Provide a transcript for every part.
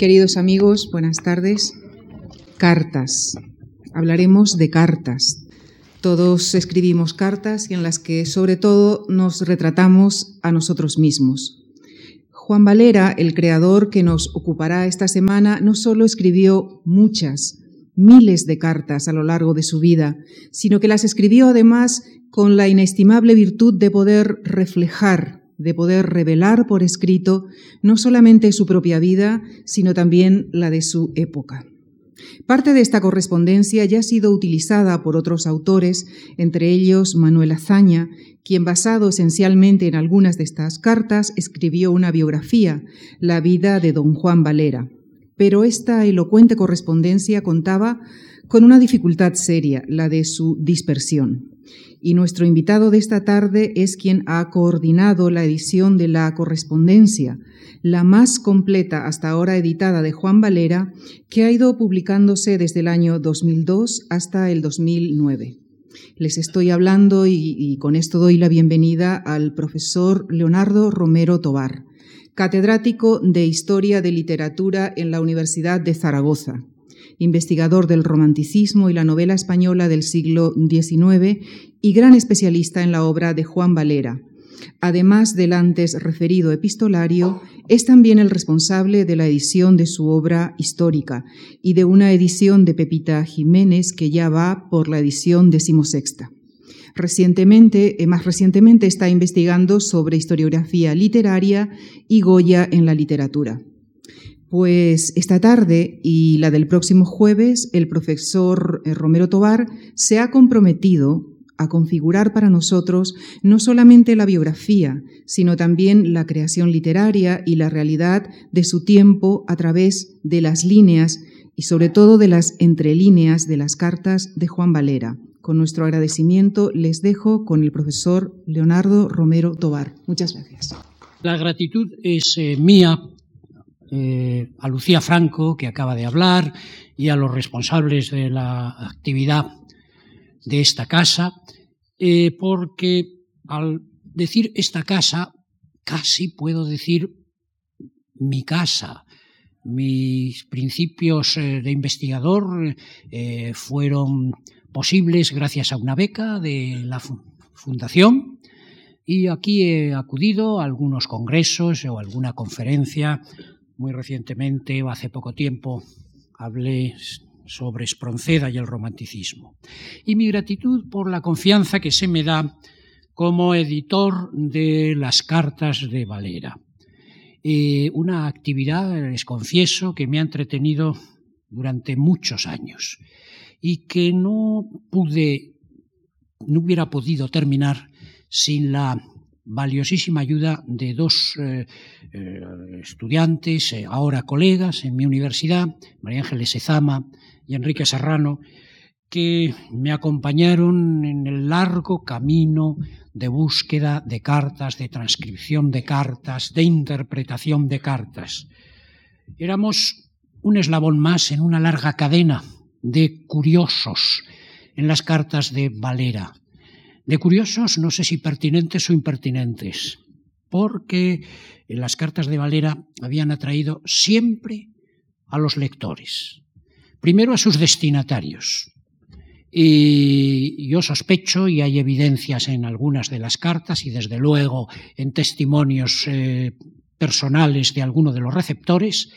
Queridos amigos, buenas tardes. Cartas. Hablaremos de cartas. Todos escribimos cartas y en las que sobre todo nos retratamos a nosotros mismos. Juan Valera, el creador que nos ocupará esta semana, no solo escribió muchas, miles de cartas a lo largo de su vida, sino que las escribió además con la inestimable virtud de poder reflejar de poder revelar por escrito no solamente su propia vida, sino también la de su época. Parte de esta correspondencia ya ha sido utilizada por otros autores, entre ellos Manuel Azaña, quien basado esencialmente en algunas de estas cartas escribió una biografía, La vida de don Juan Valera. Pero esta elocuente correspondencia contaba con una dificultad seria, la de su dispersión y nuestro invitado de esta tarde es quien ha coordinado la edición de la correspondencia, la más completa hasta ahora editada de Juan Valera, que ha ido publicándose desde el año 2002 hasta el 2009. Les estoy hablando y, con esto doy la bienvenida al profesor Leonardo Romero Tobar, catedrático de Historia de Literatura en la Universidad de Zaragoza investigador del romanticismo y la novela española del siglo XIX y gran especialista en la obra de Juan Valera. Además del antes referido epistolario, es también el responsable de la edición de su obra histórica y de una edición de Pepita Jiménez que ya va por la edición decimosexta. Recientemente, eh, más recientemente, está investigando sobre historiografía literaria y Goya en la literatura. Pues esta tarde y la del próximo jueves, el profesor eh, Romero Tobar se ha comprometido a configurar para nosotros no solamente la biografía, sino también la creación literaria y la realidad de su tiempo a través de las líneas y sobre todo de las entrelíneas de las cartas de Juan Valera. Con nuestro agradecimiento les dejo con el profesor Leonardo Romero Tobar. Muchas gracias. La gratitud es eh, mía eh, a Lucía Franco, que acaba de hablar, y a los responsables de la actividad de esta casa, eh, porque al decir esta casa, casi puedo decir mi casa. Mis principios eh, de investigador fueron posibles gracias a una beca de la Fundación y aquí he acudido a algunos congresos o alguna conferencia muy recientemente, o hace poco tiempo, hablé sobre Espronceda y el romanticismo. Y mi gratitud por la confianza que se me da como editor de las cartas de Valera. Eh, una actividad, les confieso, que me ha entretenido durante muchos años y que no pude, no hubiera podido terminar sin la valiosísima ayuda de dos eh, eh, estudiantes, eh, ahora colegas en mi universidad, María Ángeles Ezama y Enrique Serrano, que me acompañaron en el largo camino de búsqueda de cartas, de transcripción de cartas, de interpretación de cartas. Éramos un eslabón más en una larga cadena de curiosos en las cartas de Valera de curiosos, no sé si pertinentes o impertinentes, porque las cartas de Valera habían atraído siempre a los lectores, primero a sus destinatarios. Y yo sospecho, y hay evidencias en algunas de las cartas y desde luego en testimonios eh, personales de alguno de los receptores,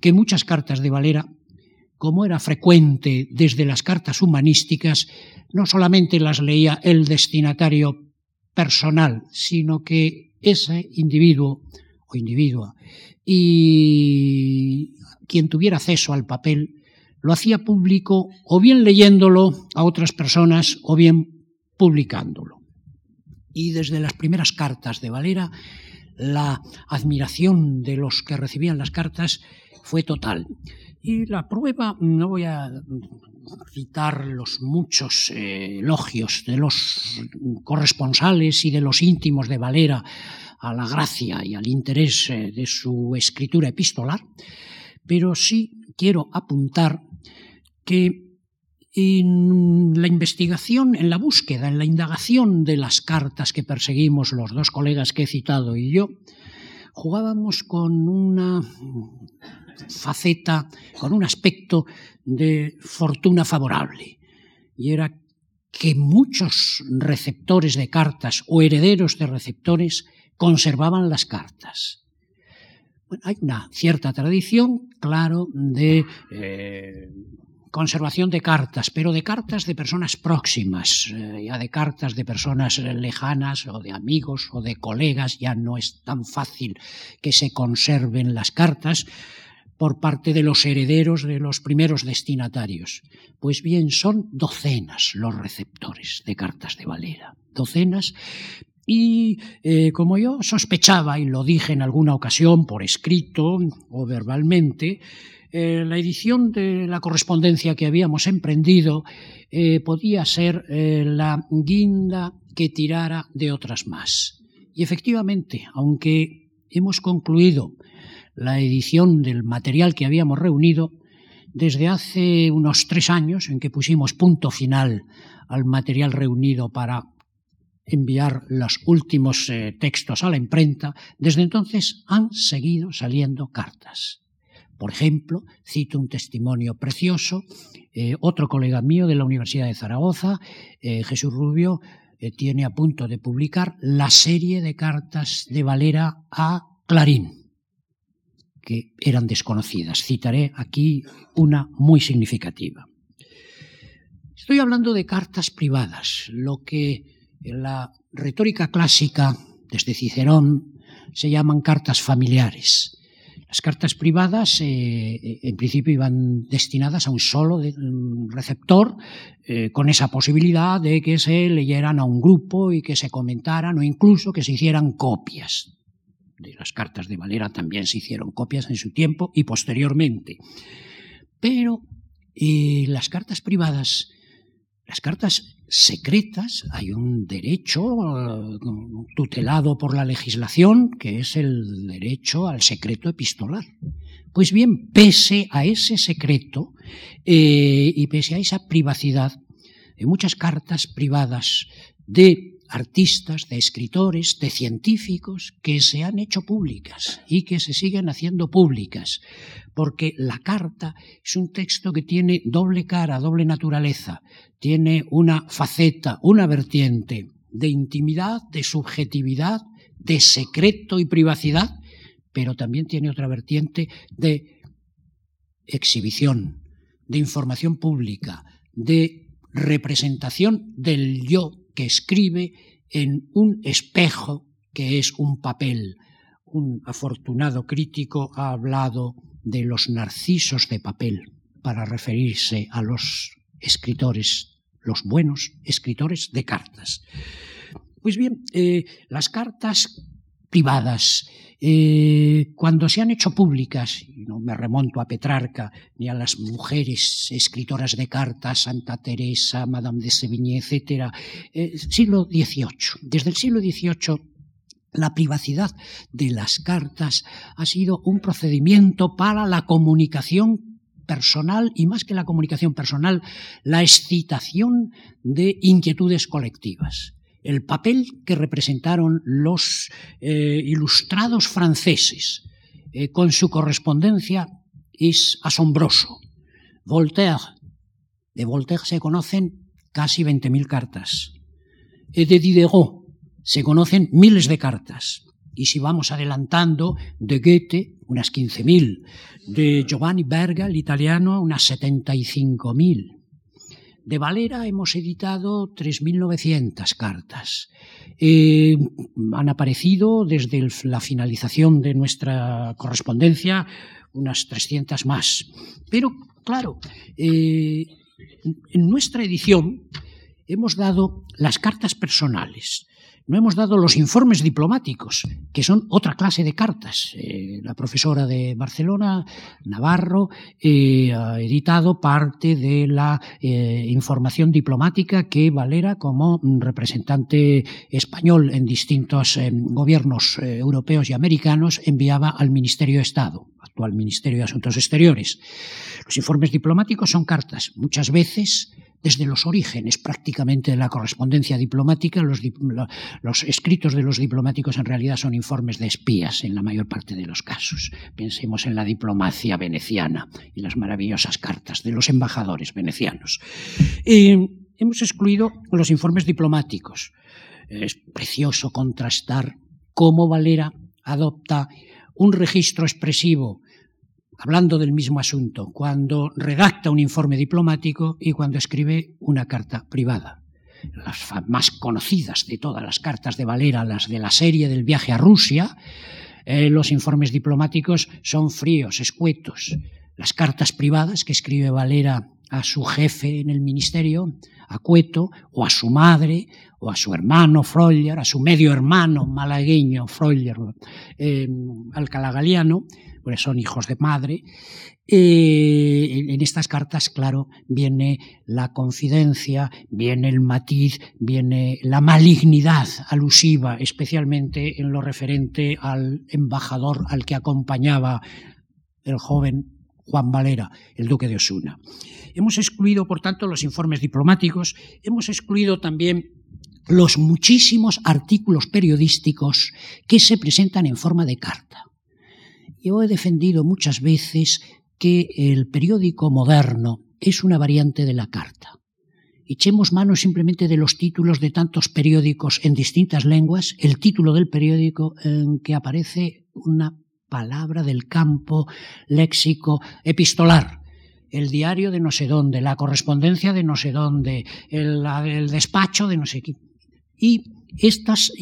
que muchas cartas de Valera como era frecuente desde las cartas humanísticas, no solamente las leía el destinatario personal, sino que ese individuo o individua y quien tuviera acceso al papel lo hacía público o bien leyéndolo a otras personas o bien publicándolo. Y desde las primeras cartas de Valera, la admiración de los que recibían las cartas fue total. Y la prueba, no voy a citar los muchos eh, elogios de los corresponsales y de los íntimos de Valera a la gracia y al interés eh, de su escritura epistolar, pero sí quiero apuntar que en la investigación, en la búsqueda, en la indagación de las cartas que perseguimos los dos colegas que he citado y yo, jugábamos con una faceta, con un aspecto de fortuna favorable. Y era que muchos receptores de cartas o herederos de receptores conservaban las cartas. hay una cierta tradición, claro, de eh, conservación de cartas, pero de cartas de personas próximas, eh, ya de cartas de personas lejanas o de amigos o de colegas, ya no es tan fácil que se conserven las cartas por parte de los herederos de los primeros destinatarios. Pues bien, son docenas los receptores de cartas de Valera, docenas, y eh, como yo sospechaba, y lo dije en alguna ocasión por escrito o verbalmente, eh, la edición de la correspondencia que habíamos emprendido eh, podía ser eh, la guinda que tirara de otras más. Y efectivamente, aunque hemos concluido la edición del material que habíamos reunido, desde hace unos tres años en que pusimos punto final al material reunido para enviar los últimos textos a la imprenta, desde entonces han seguido saliendo cartas. Por ejemplo, cito un testimonio precioso, eh, otro colega mío de la Universidad de Zaragoza, eh, Jesús Rubio, eh, tiene a punto de publicar la serie de cartas de Valera a Clarín, que eran desconocidas. Citaré aquí una muy significativa. Estoy hablando de cartas privadas, lo que en la retórica clásica, desde Cicerón, se llaman cartas familiares las cartas privadas, eh, en principio, iban destinadas a un solo receptor, eh, con esa posibilidad de que se leyeran a un grupo y que se comentaran o incluso que se hicieran copias. De las cartas de Valera también se hicieron copias en su tiempo y posteriormente. Pero eh, las cartas privadas, las cartas secretas, hay un derecho eh, tutelado por la legislación, que es el derecho al secreto epistolar. Pues bien, pese a ese secreto eh, y pese a esa privacidad, hay muchas cartas privadas de artistas, de escritores, de científicos que se han hecho públicas y que se siguen haciendo públicas, porque la carta es un texto que tiene doble cara, doble naturaleza, tiene una faceta, una vertiente de intimidad, de subjetividad, de secreto y privacidad, pero también tiene otra vertiente de exhibición, de información pública, de representación del yo que escribe en un espejo que es un papel. Un afortunado crítico ha hablado de los narcisos de papel para referirse a los escritores, los buenos escritores de cartas. Pues bien, eh, las cartas privadas, eh, cuando se han hecho públicas, y no me remonto a Petrarca ni a las mujeres escritoras de cartas, Santa Teresa, Madame de Sévigné, etc., eh, siglo XVIII. Desde el siglo XVIII la privacidad de las cartas ha sido un procedimiento para la comunicación personal y más que la comunicación personal, la excitación de inquietudes colectivas el papel que representaron los eh, ilustrados franceses eh, con su correspondencia es asombroso. Voltaire, de Voltaire se conocen casi 20.000 cartas. de Diderot se conocen miles de cartas. Y si vamos adelantando, de Goethe, unas 15.000. De Giovanni Berga, el italiano, unas 75.000. De Valera hemos editado 3.900 cartas. Eh, han aparecido desde la finalización de nuestra correspondencia unas 300 más. Pero, claro, eh, en nuestra edición hemos dado las cartas personales, no hemos dado los informes diplomáticos, que son otra clase de cartas. Eh, la profesora de Barcelona, Navarro, eh, ha editado parte de la eh, información diplomática que Valera, como representante español en distintos gobiernos europeos y americanos, enviaba al Ministerio de Estado, actual Ministerio de Asuntos Exteriores. Los informes diplomáticos son cartas, muchas veces desde los orígenes prácticamente de la correspondencia diplomática. Los, escritos de los diplomáticos en realidad son informes de espías en la mayor parte de los casos. Pensemos en la diplomacia veneciana y las maravillosas cartas de los embajadores venecianos. hemos excluido los informes diplomáticos. Es precioso contrastar cómo Valera adopta un registro expresivo hablando del mismo asunto, cuando redacta un informe diplomático y cuando escribe una carta privada. Las más conocidas de todas las cartas de Valera, las de la serie del viaje a Rusia, eh, los informes diplomáticos son fríos, escuetos. Las cartas privadas que escribe Valera a su jefe en el ministerio, a Cueto, o a su madre, o a su hermano Freuler, a su medio hermano malagueño Freuler, eh, Alcalá Galiano, son hijos de madre. Eh, en estas cartas, claro, viene la confidencia, viene el matiz, viene la malignidad alusiva, especialmente en lo referente al embajador al que acompañaba el joven Juan Valera, el duque de Osuna. Hemos excluido, por tanto, los informes diplomáticos, hemos excluido también los muchísimos artículos periodísticos que se presentan en forma de carta. Yo he defendido muchas veces que el periódico moderno es una variante de la carta. Echemos mano simplemente de los títulos de tantos periódicos en distintas lenguas, el título del periódico en que aparece una palabra del campo léxico epistolar, el diario de no sé dónde, la correspondencia de no sé dónde, el, despacho de no sé qué. Y estos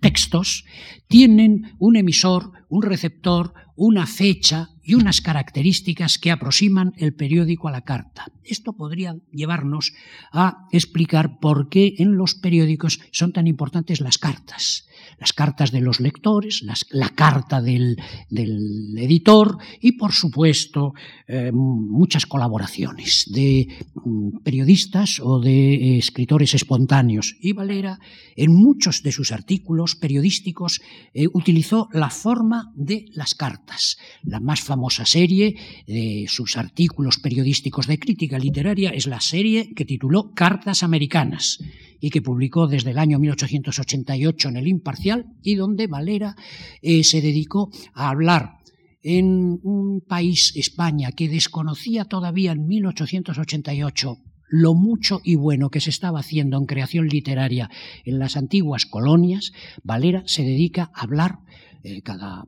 textos tienen un emisor, un receptor, una fecha y unas características que aproximan el periódico a la carta. Esto podría llevarnos a explicar por qué en los periódicos son tan importantes las cartas las cartas de los lectores, la carta del, editor y, por supuesto, eh, muchas colaboraciones de mm, periodistas o de eh, escritores espontáneos. Y Valera, en muchos de sus artículos periodísticos, eh, utilizó la forma de las cartas. La más famosa serie de sus artículos periodísticos de crítica literaria es la serie que tituló Cartas Americanas y que publicó desde el año 1888 en el Imparcial y donde Valera eh, se dedicó a hablar en un país, España, que desconocía todavía en 1888 lo mucho y bueno que se estaba haciendo en creación literaria en las antiguas colonias, Valera se dedica a hablar eh, cada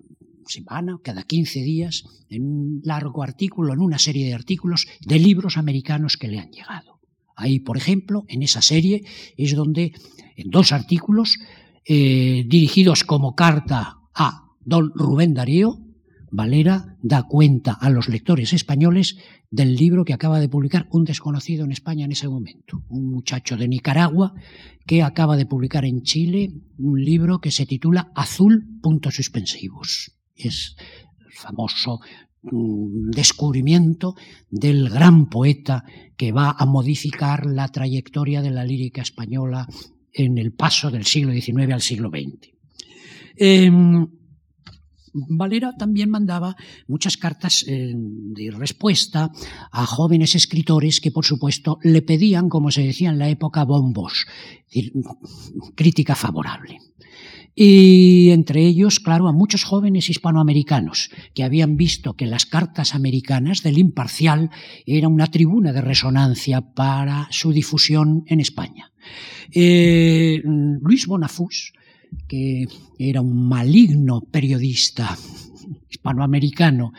semana, cada 15 días, en un largo artículo, en una serie de artículos, de libros americanos que le han llegado. Ahí, por ejemplo, en esa serie es donde, en dos artículos, eh, dirigidos como carta a don Rubén Darío, Valera da cuenta a los lectores españoles del libro que acaba de publicar un desconocido en España en ese momento, un muchacho de Nicaragua que acaba de publicar en Chile un libro que se titula Azul, puntos suspensivos. Es famoso descubrimiento del gran poeta que va a modificar la trayectoria de la lírica española en el paso del siglo XIX al siglo XX. Em, Valera también mandaba muchas cartas eh, de respuesta a jóvenes escritores que, por supuesto, le pedían, como se decía en la época, bombos, crítica favorable y entre ellos, claro, a muchos jóvenes hispanoamericanos que habían visto que las cartas americanas del imparcial era una tribuna de resonancia para su difusión en España. Eh, Luis Bonafus, que era un maligno periodista hispanoamericano,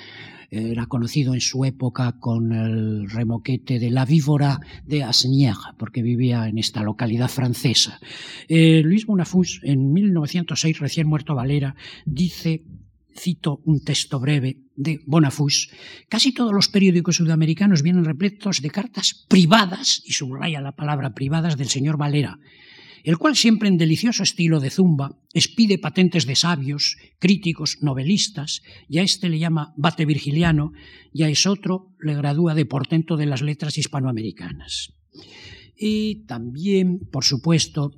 era conocido en su época con el remoquete de la víbora de Asnières, porque vivía en esta localidad francesa. Eh, Luis Bonafus, en 1906, recién muerto Valera, dice cito un texto breve de Bonafus, casi todos los periódicos sudamericanos vienen repletos de cartas privadas, y subraya la palabra privadas, del señor Valera, el cual siempre en delicioso estilo de zumba expide patentes de sabios, críticos, novelistas, y a este le llama bate virgiliano, y a otro le gradúa de portento de las letras hispanoamericanas. Y también, por supuesto,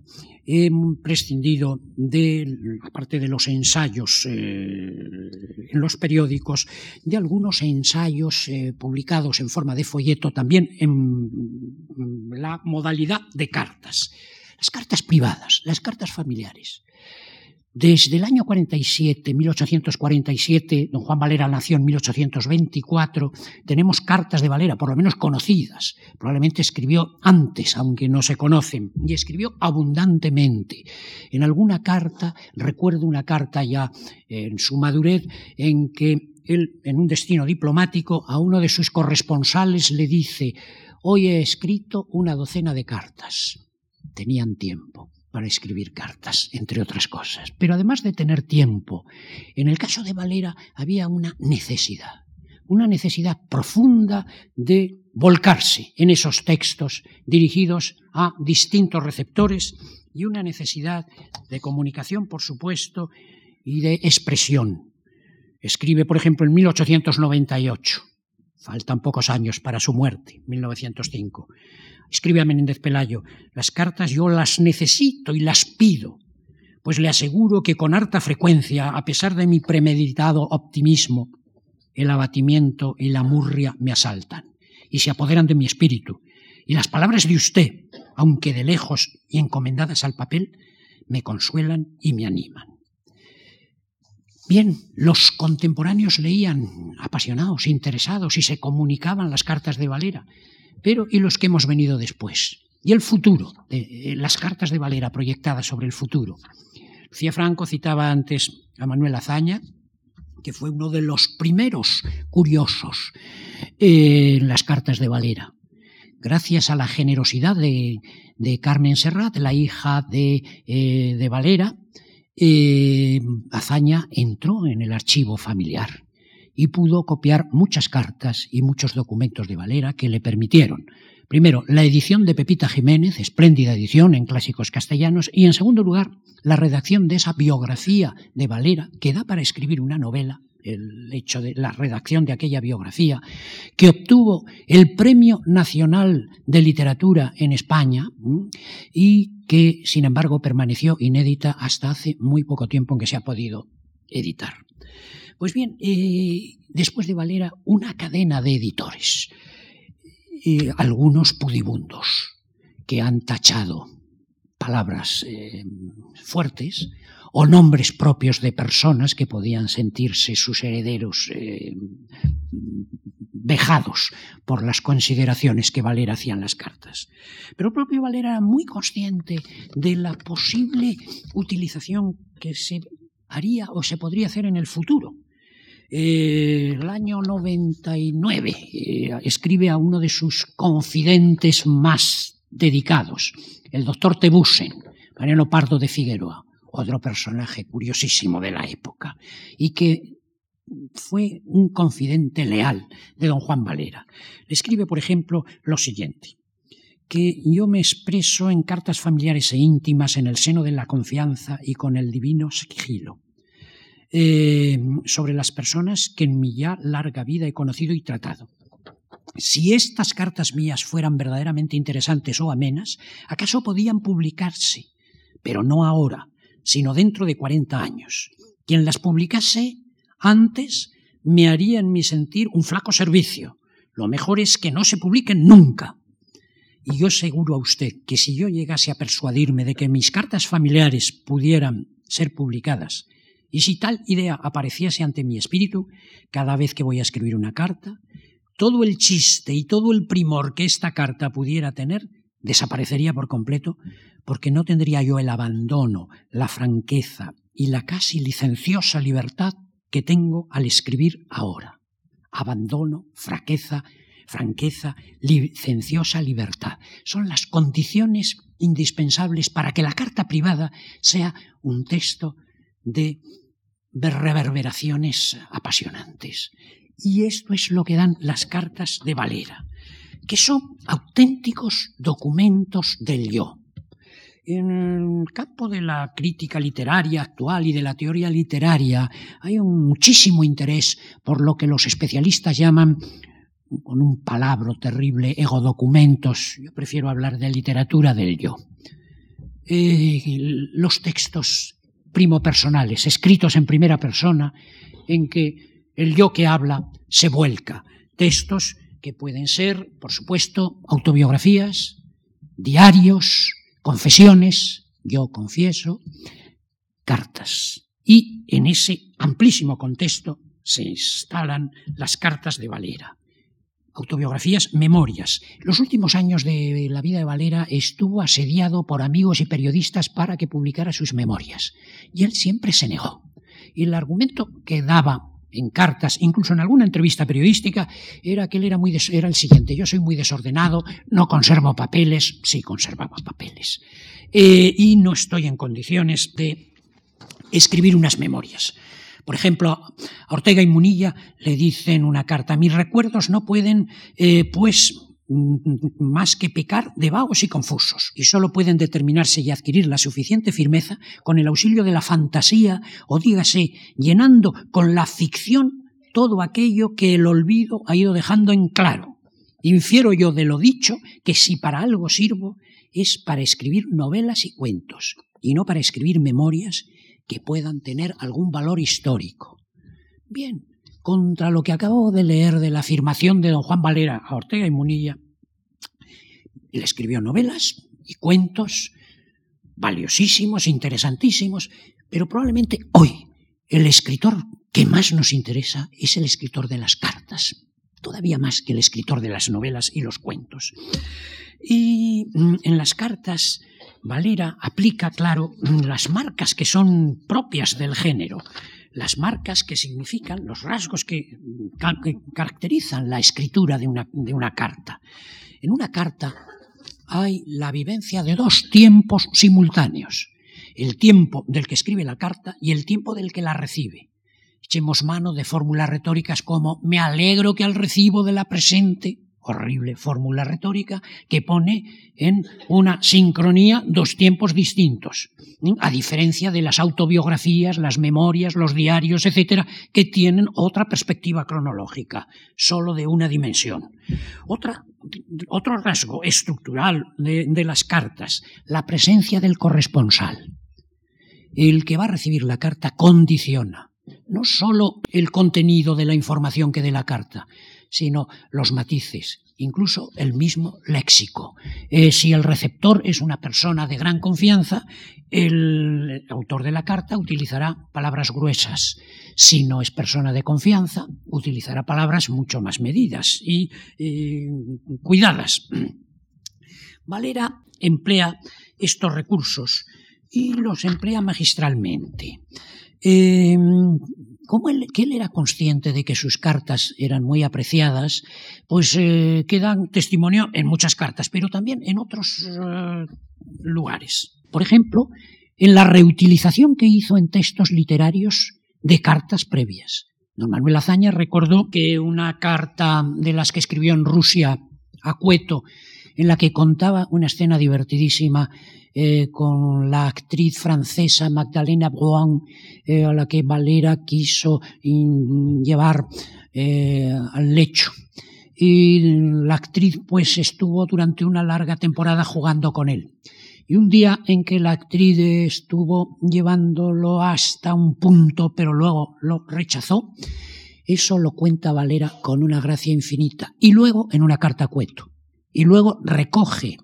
he prescindido de, aparte de los ensayos eh, en los periódicos, de algunos ensayos eh, publicados en forma de folleto también en la modalidad de cartas. Las cartas privadas, las cartas familiares. Desde el año 47, 1847, don Juan Valera nació en 1824, tenemos cartas de Valera, por lo menos conocidas. Probablemente escribió antes, aunque no se conocen, y escribió abundantemente. En alguna carta, recuerdo una carta ya en su madurez, en que él, en un destino diplomático, a uno de sus corresponsales le dice, hoy he escrito una docena de cartas. Tenían tiempo para escribir cartas, entre otras cosas. Pero además de tener tiempo, en el caso de Valera había una necesidad, una necesidad profunda de volcarse en esos textos dirigidos a distintos receptores y una necesidad de comunicación, por supuesto, y de expresión. Escribe, por ejemplo, en 1898, faltan pocos años para su muerte, 1905. Escribe a Menéndez Pelayo, las cartas yo las necesito y las pido, pues le aseguro que con harta frecuencia, a pesar de mi premeditado optimismo, el abatimiento y la murria me asaltan y se apoderan de mi espíritu. Y las palabras de usted, aunque de lejos y encomendadas al papel, me consuelan y me animan. Bien, los contemporáneos leían apasionados, interesados y se comunicaban las cartas de Valera, pero ¿y los que hemos venido después? Y el futuro, eh, las cartas de Valera proyectadas sobre el futuro. Lucía Franco citaba antes a Manuel Azaña, que fue uno de los primeros curiosos en las cartas de Valera. Gracias a la generosidad de, Carmen Serrat, la hija de, eh, de Valera, eh, Azaña entró en el archivo familiar y pudo copiar muchas cartas y muchos documentos de Valera que le permitieron, primero, la edición de Pepita Jiménez, espléndida edición en clásicos castellanos, y en segundo lugar, la redacción de esa biografía de Valera que da para escribir una novela el hecho de la redacción de aquella biografía, que obtuvo el Premio Nacional de Literatura en España y que, sin embargo, permaneció inédita hasta hace muy poco tiempo en que se ha podido editar. Pues bien, eh, después de Valera, una cadena de editores, y algunos pudibundos, que han tachado palabras eh, fuertes o nombres propios de personas que podían sentirse sus herederos eh, vejados por las consideraciones que Valera hacía en las cartas. Pero el propio Valera era muy consciente de la posible utilización que se haría o se podría hacer en el futuro el año 99 eh, escribe a uno de sus confidentes más dedicados, el doctor Tebusen, Mariano Pardo de Figueroa, otro personaje curiosísimo de la época, y que fue un confidente leal de don Juan Valera. Le escribe, por ejemplo, lo siguiente que yo me expreso en cartas familiares e íntimas en el seno de la confianza y con el divino sigilo eh, sobre las personas que en mi ya larga vida he conocido y tratado. Si estas cartas mías fueran verdaderamente interesantes o amenas, ¿acaso podían publicarse? Pero no ahora, sino dentro de 40 años. Quien las publicase antes me haría en mi sentir un flaco servicio. Lo mejor es que no se publiquen nunca. Y yo aseguro a usted que si yo llegase a persuadirme de que mis cartas familiares pudieran ser publicadas y si tal idea apareciese ante mi espíritu, cada vez que voy a escribir una carta, todo el chiste y todo el primor que esta carta pudiera tener desaparecería por completo, porque no tendría yo el abandono, la franqueza y la casi licenciosa libertad que tengo al escribir ahora. Abandono, fraqueza, franqueza, licenciosa libertad. Son las condiciones indispensables para que la carta privada sea un texto de reverberaciones apasionantes. Y esto es lo que dan las cartas de Valera, que son auténticos documentos del yo. En el campo de la crítica literaria actual y de la teoría literaria hay un muchísimo interés por lo que los especialistas llaman, con un palabra terrible, egodocumentos. Yo prefiero hablar de literatura del yo. Eh, los textos primo personales, escritos en primera persona, en que el yo que habla se vuelca. Textos que pueden ser, por supuesto, autobiografías, diarios, confesiones, yo confieso, cartas. Y en ese amplísimo contexto se instalan las cartas de Valera. Autobiografías, memorias. Los últimos años de la vida de Valera estuvo asediado por amigos y periodistas para que publicara sus memorias. Y él siempre se negó. Y el argumento que daba en cartas, incluso en alguna entrevista periodística, era que él era, muy era el siguiente, yo soy muy desordenado, no conservo papeles, sí conservaba papeles, eh, y no estoy en condiciones de escribir unas memorias. Por ejemplo, a Ortega y Munilla le dicen una carta, mis recuerdos no pueden, eh, pues, más que pecar de vagos y confusos, y solo pueden determinarse y adquirir la suficiente firmeza con el auxilio de la fantasía, o dígase, llenando con la ficción todo aquello que el olvido ha ido dejando en claro. Infiero yo de lo dicho que si para algo sirvo es para escribir novelas y cuentos, y no para escribir memorias que puedan tener algún valor histórico. Bien, contra lo que acabo de leer de la afirmación de don Juan Valera a Ortega y Munilla. Él escribió novelas y cuentos valiosísimos, interesantísimos, pero probablemente hoy el escritor que más nos interesa es el escritor de las cartas, todavía más que el escritor de las novelas y los cuentos. Y mm, en las cartas Valera aplica, claro, las marcas que son propias del género las marcas que significan, los rasgos que, caracterizan la escritura de una, de una carta. En una carta hay la vivencia de dos tiempos simultáneos, el tiempo del que escribe la carta y el tiempo del que la recibe. Echemos mano de fórmulas retóricas como me alegro que al recibo de la presente horrible fórmula retórica que pone en una sincronía dos tiempos distintos, a diferencia de las autobiografías, las memorias, los diarios, etcétera, que tienen otra perspectiva cronológica, solo de una dimensión. Otra, otro rasgo estructural de, las cartas, la presencia del corresponsal. El que va a recibir la carta condiciona no solo el contenido de la información que dé la carta, sino los matices, incluso el mismo léxico. Eh, si el receptor es una persona de gran confianza, el autor de la carta utilizará palabras gruesas. Si no es persona de confianza, utilizará palabras mucho más medidas y eh, cuidadas. Valera emplea estos recursos y los emplea magistralmente. Eh, como él, que él era consciente de que sus cartas eran muy apreciadas, pues eh, quedan testimonio en muchas cartas, pero también en otros eh, lugares. Por ejemplo, en la reutilización que hizo en textos literarios de cartas previas. Don Manuel Azaña recordó que una carta de las que escribió en Rusia a Cueto, en la que contaba una escena divertidísima eh, con la actriz francesa Magdalena Brown, eh, a la que Valera quiso llevar eh, al lecho. Y la actriz pues estuvo durante una larga temporada jugando con él. Y un día en que la actriz estuvo llevándolo hasta un punto, pero luego lo rechazó, eso lo cuenta Valera con una gracia infinita. Y luego en una carta cueto. Y luego recoge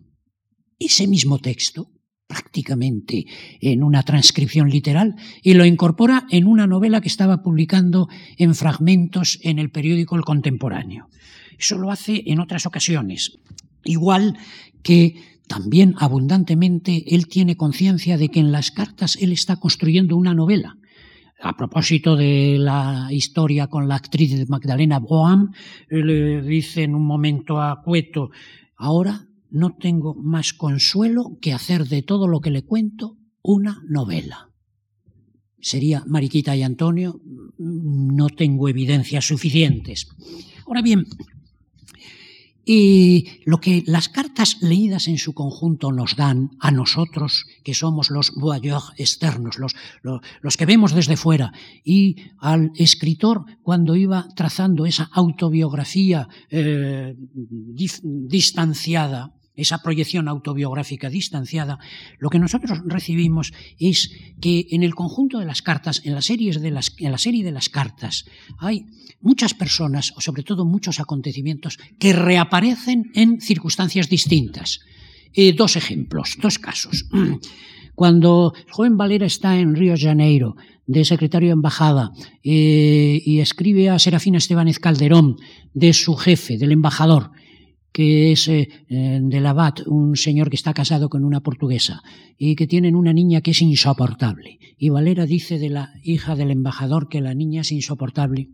ese mismo texto prácticamente en una transcripción literal y lo incorpora en una novela que estaba publicando en fragmentos en el periódico El Contemporáneo. Eso lo hace en otras ocasiones. Igual que también abundantemente él tiene conciencia de que en las cartas él está construyendo una novela. A propósito de la historia con la actriz Magdalena Boam, le dice en un momento a Cueto, ahora no tengo más consuelo que hacer de todo lo que le cuento una novela. Sería Mariquita y Antonio, no tengo evidencias suficientes. Ahora bien, y lo que las cartas leídas en su conjunto nos dan a nosotros, que somos los voyeurs externos, los, los, que vemos desde fuera, y al escritor cuando iba trazando esa autobiografía eh, distanciada, esa proyección autobiográfica distanciada, lo que nosotros recibimos es que en el conjunto de las cartas, en, de las, en la serie de las cartas, hay muchas personas, o sobre todo muchos acontecimientos, que reaparecen en circunstancias distintas. Eh, dos ejemplos, dos casos. Cuando el joven Valera está en Río de Janeiro, de secretario de embajada, eh, y escribe a Serafina Estebanez Calderón, de su jefe, del embajador, que es eh, de Abad, un señor que está casado con una portuguesa y que tienen una niña que es insoportable. Y Valera dice de la hija del embajador que la niña es insoportable.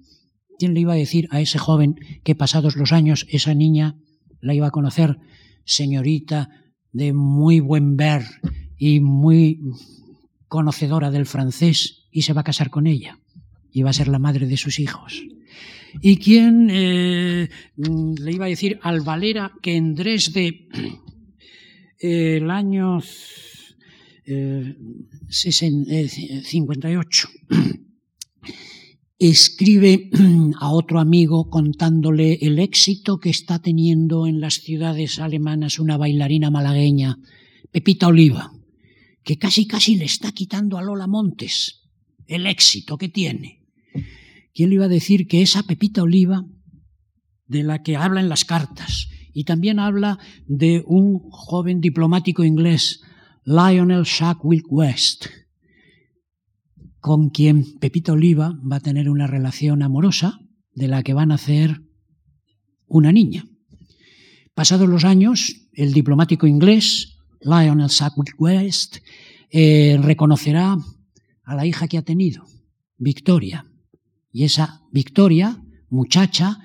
¿Quién le iba a decir a ese joven que pasados los años esa niña la iba a conocer señorita de muy buen ver y muy conocedora del francés y se va a casar con ella y va a ser la madre de sus hijos? Y quién eh, le iba a decir al Valera que en Dresde eh, el año 58 eh, escribe a otro amigo contándole el éxito que está teniendo en las ciudades alemanas una bailarina malagueña, Pepita Oliva, que casi casi le está quitando a Lola Montes el éxito que tiene. ¿Quién le iba a decir que esa Pepita Oliva, de la que habla en las cartas, y también habla de un joven diplomático inglés, Lionel Shackwick West, con quien Pepita Oliva va a tener una relación amorosa de la que van a hacer una niña. Pasados los años, el diplomático inglés, Lionel Shackwick West, eh, reconocerá a la hija que ha tenido, Victoria, y esa Victoria, muchacha,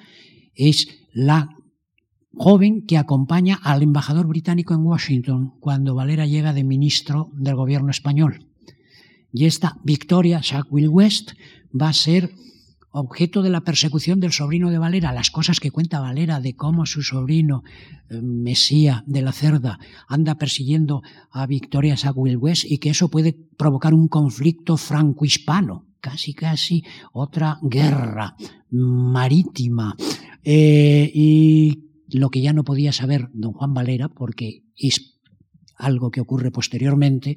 es la joven que acompaña al embajador británico en Washington cuando Valera llega de ministro del gobierno español. Y esta Victoria Sackville West va a ser objeto de la persecución del sobrino de Valera, las cosas que cuenta Valera de cómo su sobrino eh, Mesía de la Cerda anda persiguiendo a Victoria Sackville West y que eso puede provocar un conflicto franco-hispano casi casi otra guerra marítima. Eh, y lo que ya no podía saber don Juan Valera, porque es algo que ocurre posteriormente,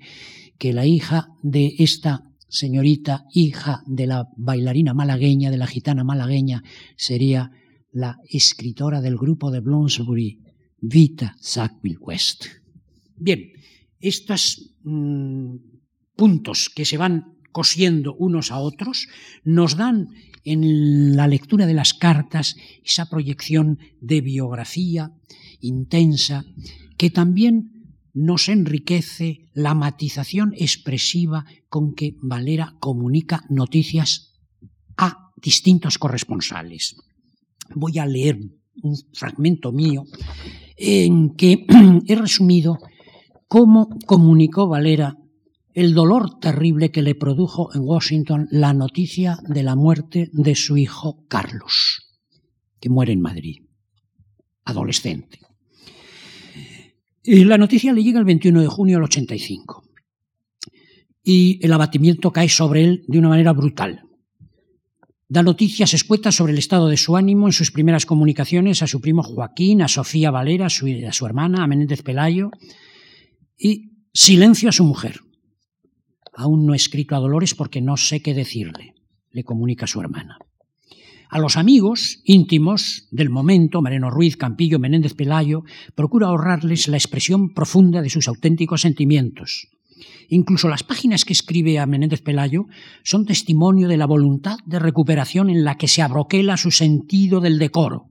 que la hija de esta señorita, hija de la bailarina malagueña, de la gitana malagueña, sería la escritora del grupo de Bloomsbury, Vita Sackville West. Bien, estos mm, puntos que se van cosiendo unos a otros, nos dan en la lectura de las cartas esa proyección de biografía intensa que también nos enriquece la matización expresiva con que Valera comunica noticias a distintos corresponsales. Voy a leer un fragmento mío en que he resumido cómo comunicó Valera el dolor terrible que le produjo en Washington la noticia de la muerte de su hijo Carlos, que muere en Madrid, adolescente. Y la noticia le llega el 21 de junio del 85 y el abatimiento cae sobre él de una manera brutal. Da noticias escuetas sobre el estado de su ánimo en sus primeras comunicaciones a su primo Joaquín, a Sofía Valera, a su, a su hermana, a Menéndez Pelayo, y silencio a su mujer Aún no he escrito a Dolores porque no sé qué decirle, le comunica su hermana. A los amigos íntimos del momento, Mareno Ruiz, Campillo, Menéndez Pelayo, procura ahorrarles la expresión profunda de sus auténticos sentimientos. Incluso las páginas que escribe a Menéndez Pelayo son testimonio de la voluntad de recuperación en la que se abroquela su sentido del decoro.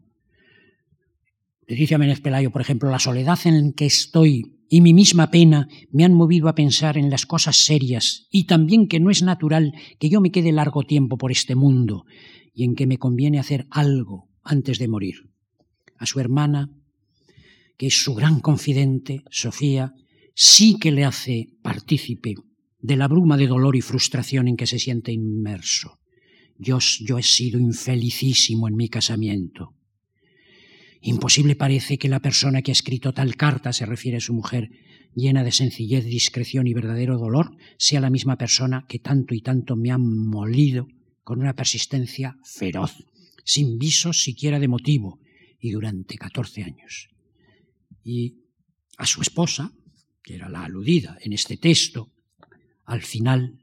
Le dice a Menéndez Pelayo, por ejemplo, la soledad en que estoy y mi misma pena me han movido a pensar en las cosas serias y también que no es natural que yo me quede largo tiempo por este mundo y en que me conviene hacer algo antes de morir. A su hermana, que es su gran confidente, Sofía, sí que le hace partícipe de la bruma de dolor y frustración en que se siente inmerso. Yo, yo he sido infelicísimo en mi casamiento. Imposible parece que la persona que ha escrito tal carta, se refiere a su mujer, llena de sencillez, discreción y verdadero dolor, sea la misma persona que tanto y tanto me ha molido con una persistencia feroz, sin visos siquiera de motivo, y durante catorce años. Y a su esposa, que era la aludida en este texto, al final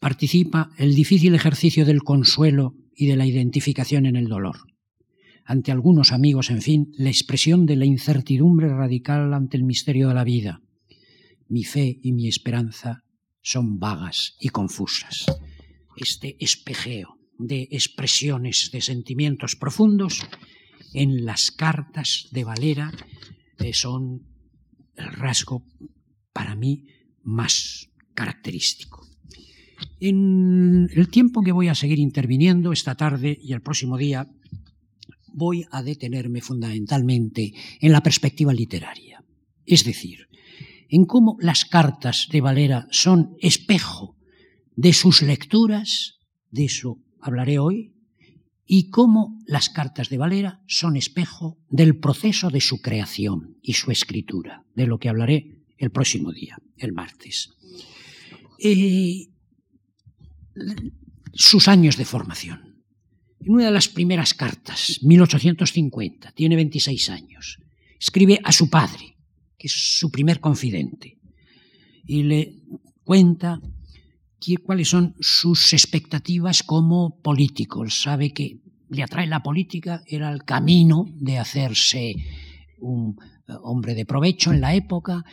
participa el difícil ejercicio del consuelo y de la identificación en el dolor. Ante algunos amigos, en fin, la expresión de la incertidumbre radical ante el misterio de la vida. Mi fe y mi esperanza son vagas y confusas. Este espejeo de expresiones de sentimientos profundos en las cartas de Valera eh, son el rasgo para mí más característico. En el tiempo que voy a seguir interviniendo esta tarde y el próximo día, voy a detenerme fundamentalmente en la perspectiva literaria, es decir, en cómo las cartas de Valera son espejo de sus lecturas, de eso hablaré hoy, y cómo las cartas de Valera son espejo del proceso de su creación y su escritura, de lo que hablaré el próximo día, el martes. Eh, sus años de formación. En una de las primeras cartas, 1850, tiene 26 años, escribe a su padre, que es su primer confidente, y le cuenta cuáles son sus expectativas como político. Sabe que le atrae la política, era el camino de hacerse un eh, hombre de provecho en la época,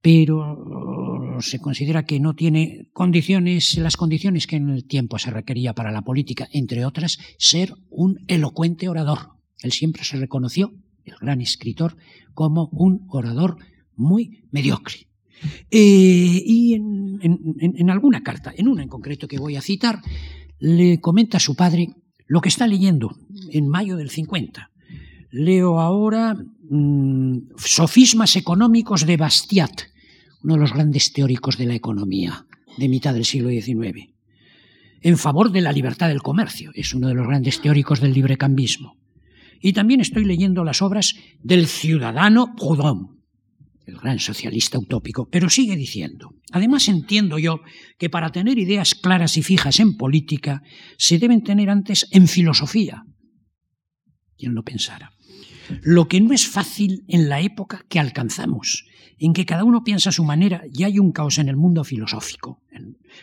pero se considera que no tiene condiciones, las condiciones que en el tiempo se requería para la política, entre otras, ser un elocuente orador. Él siempre se reconoció, el gran escritor, como un orador muy mediocre. Eh, y en, alguna carta, en una en concreto que voy a citar, le comenta a su padre lo que está leyendo en mayo del 50. Leo ahora mm, Sofismas económicos de Bastiat, uno de los grandes teóricos de la economía de mitad del siglo XIX, en favor de la libertad del comercio, es uno de los grandes teóricos del librecambismo. Y también estoy leyendo las obras del ciudadano Proudhon, el gran socialista utópico, pero sigue diciendo, además entiendo yo que para tener ideas claras y fijas en política se deben tener antes en filosofía. Quien lo pensara. Lo que no es fácil en la época que alcanzamos, en que cada uno piensa a su manera y hay un caos en el mundo filosófico.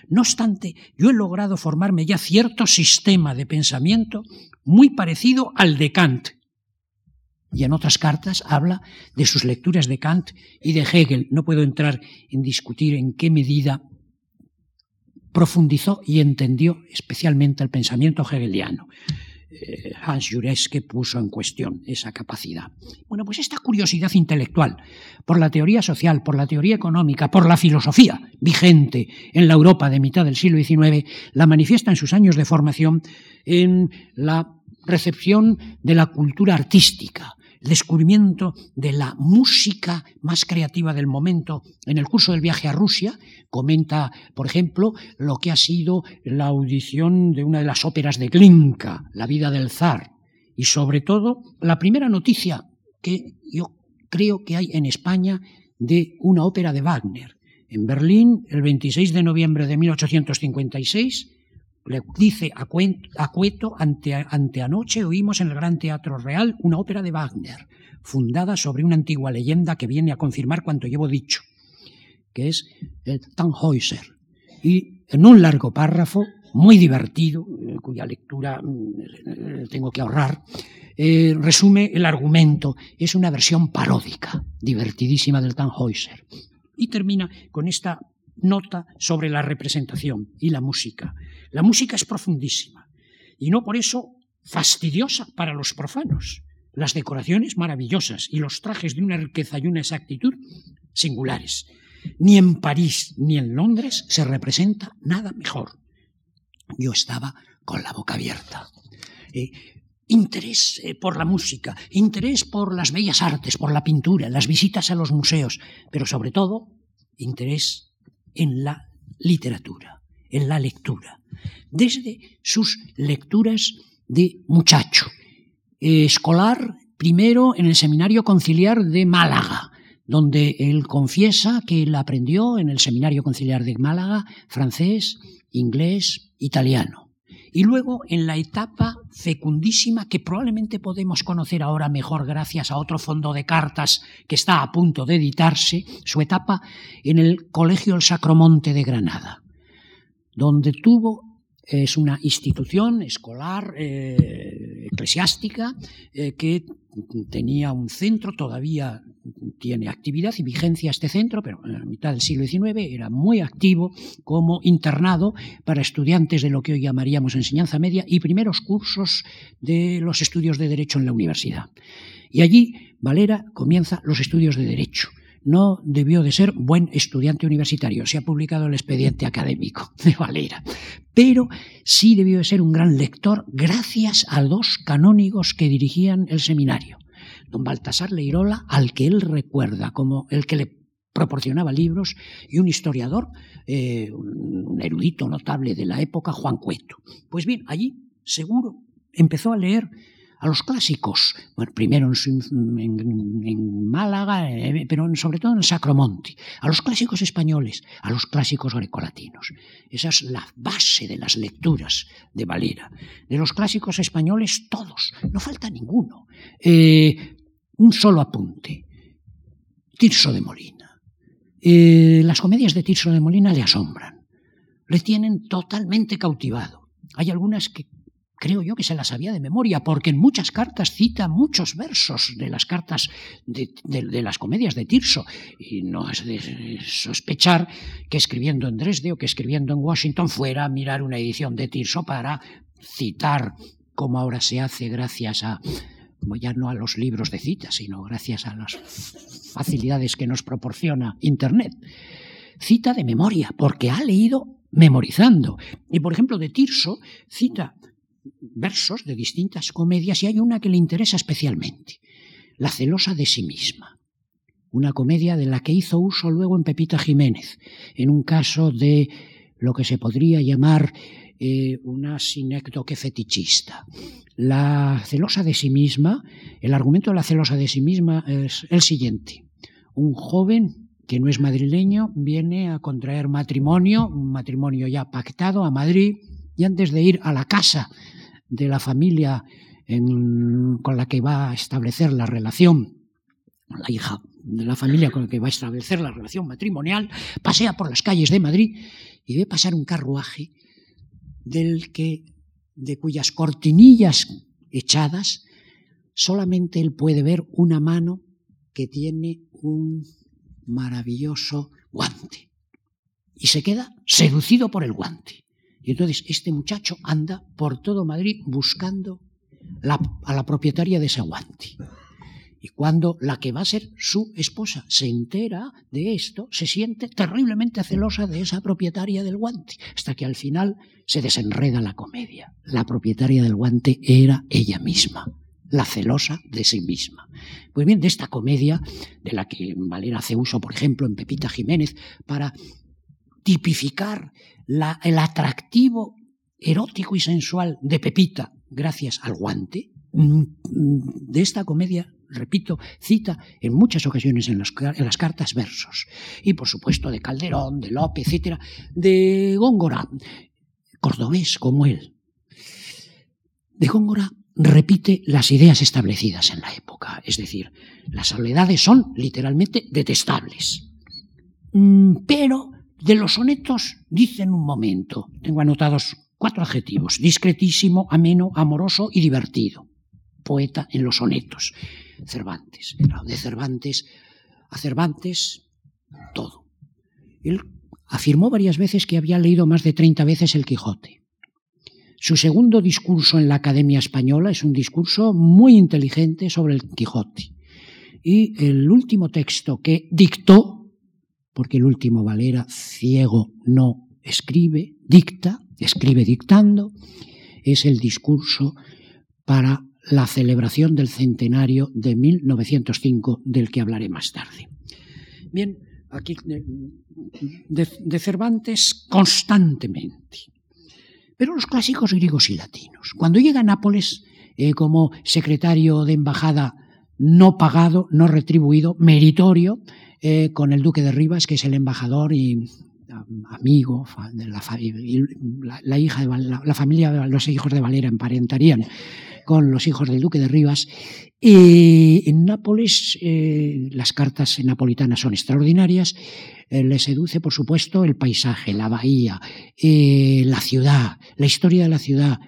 No obstante, yo he logrado formarme ya cierto sistema de pensamiento muy parecido al de Kant, y en otras cartas habla de sus lecturas de Kant y de Hegel. No puedo entrar en discutir en qué medida profundizó y entendió especialmente el pensamiento hegeliano. Eh, Hans Jureske puso en cuestión esa capacidad. Bueno, pues esta curiosidad intelectual por la teoría social, por la teoría económica, por la filosofía vigente en la Europa de mitad del siglo XIX, la manifiesta en sus años de formación en la recepción de la cultura artística, el descubrimiento de la música más creativa del momento en el curso del viaje a Rusia. Comenta, por ejemplo, lo que ha sido la audición de una de las óperas de Glinka, La vida del zar, y sobre todo la primera noticia que yo creo que hay en España de una ópera de Wagner. En Berlín, el 26 de noviembre de 1856, le dice a, Cueto, ante, anoche oímos en el Gran Teatro Real una ópera de Wagner, fundada sobre una antigua leyenda que viene a confirmar cuanto llevo dicho, que es el Tannhäuser. Y en un largo párrafo, muy divertido, eh, cuya lectura mm, tengo que ahorrar, eh, resume el argumento. Es una versión paródica, divertidísima del Tannhäuser. Y termina con esta nota sobre la representación y la música. La música es profundísima y no por eso fastidiosa para los profanos. Las decoraciones maravillosas y los trajes de una riqueza y una exactitud singulares. Ni en París ni en Londres se representa nada mejor. Yo estaba con la boca abierta. Eh, interés eh, por la música, interés por las bellas artes, por la pintura, las visitas a los museos, pero sobre todo interés en la literatura, en la lectura, desde sus lecturas de muchacho, eh, escolar, primero en el Seminario Conciliar de Málaga, donde él confiesa que él aprendió en el Seminario Conciliar de Málaga francés, inglés, italiano y luego en la etapa fecundísima que probablemente podemos conocer ahora mejor gracias a otro fondo de cartas que está a punto de editarse, su etapa en el Colegio El Sacromonte de Granada, donde tuvo es una institución escolar, eh, eclesiástica eh, que tenía un centro, todavía tiene actividad y vigencia este centro, pero en la mitad del siglo XIX era muy activo como internado para estudiantes de lo que hoy llamaríamos enseñanza media y primeros cursos de los estudios de Derecho en la universidad. Y allí Valera comienza los estudios de Derecho no debió de ser buen estudiante universitario. Se ha publicado el expediente académico de Valera. Pero sí debió de ser un gran lector gracias a dos canónigos que dirigían el seminario. Don Baltasar Leirola, al que él recuerda como el que le proporcionaba libros, y un historiador, eh, un erudito notable de la época, Juan Cueto. Pues bien, allí seguro empezó a leer a los clásicos, bueno, primero en, Málaga, eh, pero sobre todo en Sacromonte, a los clásicos españoles, a los clásicos grecolatinos. Esa es la base de las lecturas de Valera. De los clásicos españoles, todos, no falta ninguno. Eh, un solo apunte. Tirso de Molina. Eh, las comedias de Tirso de Molina le asombran, le tienen totalmente cautivado. Hay algunas que creo yo que se las sabía de memoria, porque en muchas cartas cita muchos versos de las cartas de, las comedias de Tirso. Y no es de sospechar que escribiendo en Dresde o que escribiendo en Washington fuera a mirar una edición de Tirso para citar, como ahora se hace gracias a, ya no a los libros de citas, sino gracias a las facilidades que nos proporciona Internet. Cita de memoria, porque ha leído memorizando. Y por ejemplo, de Tirso cita versos de distintas comedias y hay una que le interesa especialmente, La celosa de sí misma, una comedia de la que hizo uso luego en Pepita Jiménez, en un caso de lo que se podría llamar eh, una sinécdoque fetichista. La celosa de sí misma, el argumento de la celosa de sí misma es el siguiente. Un joven que no es madrileño viene a contraer matrimonio, un matrimonio ya pactado a Madrid, y antes de ir a la casa de la familia con la que va a establecer la relación, la hija de la familia con la que va a establecer la relación matrimonial, pasea por las calles de Madrid y ve pasar un carruaje del que, de cuyas cortinillas echadas, solamente él puede ver una mano que tiene un maravilloso guante. Y se queda seducido por el guante. Y entonces este muchacho anda por todo Madrid buscando a la propietaria de ese guante. Y cuando la que va a ser su esposa se entera de esto, se siente terriblemente celosa de esa propietaria del guante, hasta que al final se desenreda la comedia. La propietaria del guante era ella misma, la celosa de sí misma. Pues bien, de esta comedia, de la que Valera hace uso, por ejemplo, en Pepita Jiménez, para tipificar el atractivo erótico y sensual de Pepita gracias al guante, mm, de esta comedia, repito, cita en muchas ocasiones en, en, las cartas versos. Y por supuesto de Calderón, de López, etcétera, de Góngora, cordobés como él. De Góngora repite las ideas establecidas en la época, es decir, las soledades son literalmente detestables. Mm, pero de los sonetos dice en un momento, tengo anotados cuatro adjetivos, discretísimo, ameno, amoroso y divertido. Poeta en los sonetos. Cervantes. De Cervantes a Cervantes, todo. Él afirmó varias veces que había leído más de 30 veces el Quijote. Su segundo discurso en la Academia Española es un discurso muy inteligente sobre el Quijote. Y el último texto que dictó porque el último Valera, ciego, no escribe, dicta, escribe dictando, es el discurso para la celebración del centenario de 1905, del que hablaré más tarde. Bien, aquí de, Cervantes constantemente, pero los clásicos griegos y latinos. Cuando llega a Nápoles eh, como secretario de embajada no pagado, no retribuido, meritorio, eh, con el duque de Rivas, que es el embajador y amigo de la, hija de la, familia los hijos de Valera emparentarían con los hijos del duque de Rivas. Y en Nápoles eh, las cartas napolitanas son extraordinarias. Eh, le seduce por supuesto el paisaje la bahía la ciudad la historia de la ciudad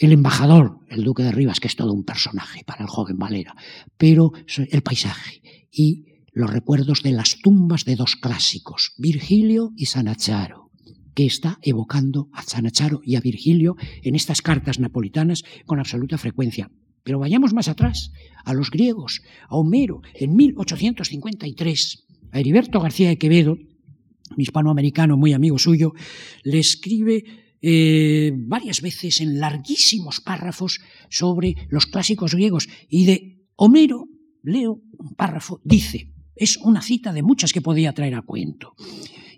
el embajador, el duque de Rivas, que es todo un personaje para el joven Valera, pero el paisaje y los recuerdos de las tumbas de dos clásicos, Virgilio y Sanacharo, que está evocando a Sanacharo y a Virgilio en estas cartas napolitanas con absoluta frecuencia. Pero vayamos más atrás, a los griegos, a Homero, en 1853, a Heriberto García de Quevedo, un hispanoamericano muy amigo suyo, le escribe eh, varias veces en larguísimos párrafos sobre los clásicos griegos y de Homero, leo un párrafo, dice, es una cita de muchas que podía traer a cuento.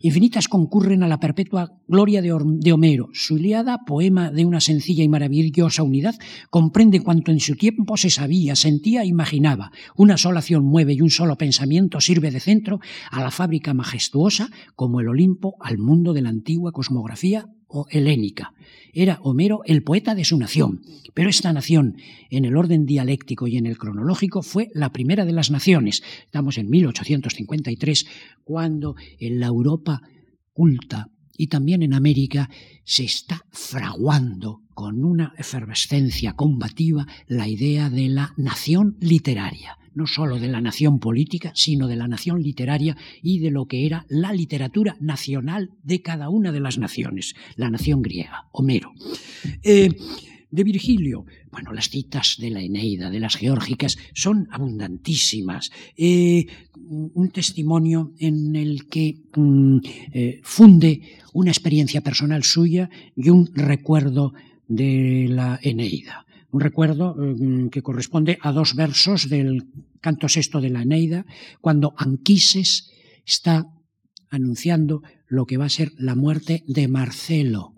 Infinitas concurren a la perpetua gloria de, Homero. Su Iliada, poema de una sencilla y maravillosa unidad, comprende cuanto en su tiempo se sabía, sentía e imaginaba. Una sola acción mueve y un solo pensamiento sirve de centro a la fábrica majestuosa como el Olimpo al mundo de la antigua cosmografía o helénica. Era Homero el poeta de su nación, pero esta nación, en el orden dialéctico y en el cronológico, fue la primera de las naciones. Estamos en 1853, cuando en la Europa culta y también en América se está fraguando con una efervescencia combativa la idea de la nación literaria no sólo de la nación política, sino de la nación literaria y de lo que era la literatura nacional de cada una de las naciones, la nación griega, Homero. Eh, de Virgilio, bueno, las citas de la Eneida, de las geórgicas, son abundantísimas. Eh, un testimonio en el que mm, eh, funde una experiencia personal suya y un recuerdo de la Eneida un recuerdo mm, que corresponde a dos versos del canto sexto de la Eneida, cuando Anquises está anunciando lo que va a ser la muerte de Marcelo,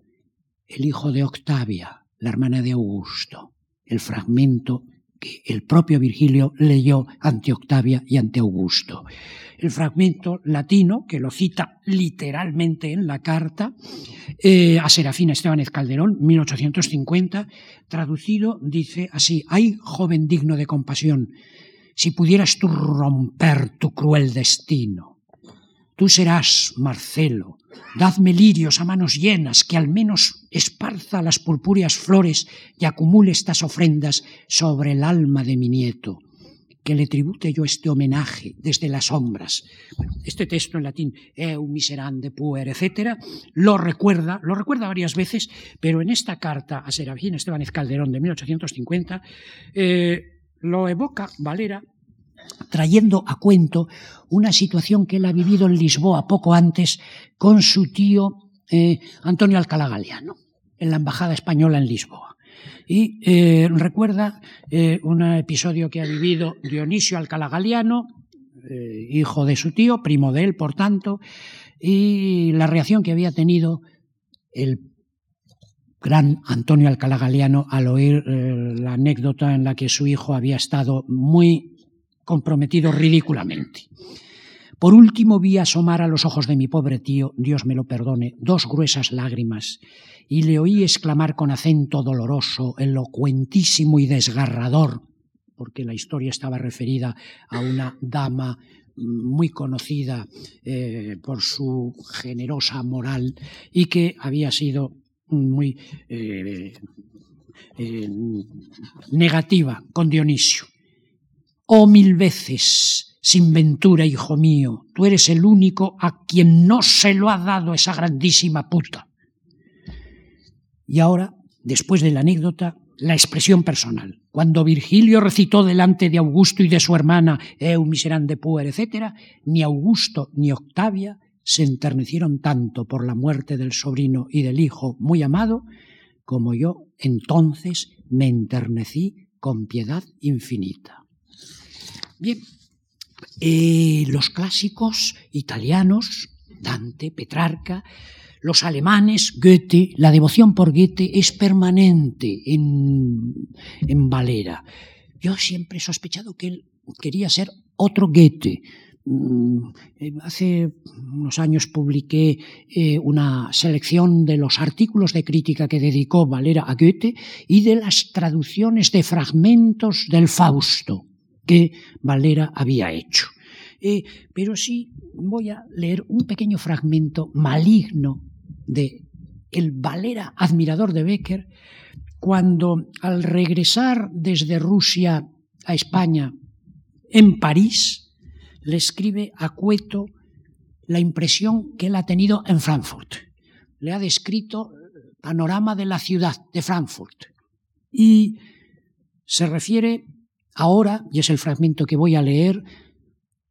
el hijo de Octavia, la hermana de Augusto, el fragmento que el propio Virgilio leyó ante Octavia y ante Augusto. El fragmento latino, que lo cita literalmente en la carta eh, a Serafina Estebanez Calderón, 1850, traducido, dice así, hay joven digno de compasión, si pudieras tú romper tu cruel destino. Tú serás, Marcelo, dadme lirios a manos llenas, que al menos esparza las purpúreas flores y acumule estas ofrendas sobre el alma de mi nieto que le tribute yo este homenaje desde las sombras. este texto en latín, eu miserande puer, etc., lo recuerda, lo recuerda varias veces, pero en esta carta a Serafín Estebanez Calderón de 1850 eh, lo evoca Valera trayendo a cuento una situación que él ha vivido en Lisboa poco antes con su tío eh, Antonio Alcalá Galeano, en la Embajada Española en Lisboa. Y eh, recuerda eh, un episodio que ha vivido Dionisio Alcalá Galiano, eh, hijo de su tío, primo de él, por tanto, y la reacción que había tenido el gran Antonio Alcalá Galiano al oír la anécdota en la que su hijo había estado muy comprometido ridículamente. Por último vi asomar a los ojos de mi pobre tío, Dios me lo perdone, dos gruesas lágrimas, y le oí exclamar con acento doloroso, elocuentísimo y desgarrador, porque la historia estaba referida a una dama muy conocida eh, por su generosa moral y que había sido muy eh, eh, negativa con Dionisio. Oh mil veces sin ventura, hijo mío, tú eres el único a quien no se lo ha dado esa grandísima puta. Y ahora, después de la anécdota, la expresión personal. Cuando Virgilio recitó delante de Augusto y de su hermana Eu miserande puer, etc., ni Augusto ni Octavia se enternecieron tanto por la muerte del sobrino y del hijo muy amado, como yo entonces me enternecí con piedad infinita. Bien, eh, los clásicos italianos, Dante, Petrarca, los alemanes, Goethe, la devoción por Goethe es permanente en, en Valera. Yo siempre he sospechado que él quería ser otro Goethe. Mm, eh, hace unos años publiqué eh, una selección de los artículos de crítica que dedicó Valera a Goethe y de las traducciones de fragmentos del Fausto que Valera había hecho. Eh, pero sí voy a leer un pequeño fragmento maligno de el Valera admirador de Becker cuando al regresar desde Rusia a España, en París, le escribe a Cueto la impresión que él ha tenido en Frankfurt. Le ha descrito panorama de la ciudad de Frankfurt. Y se refiere ahora, y es el fragmento que voy a leer,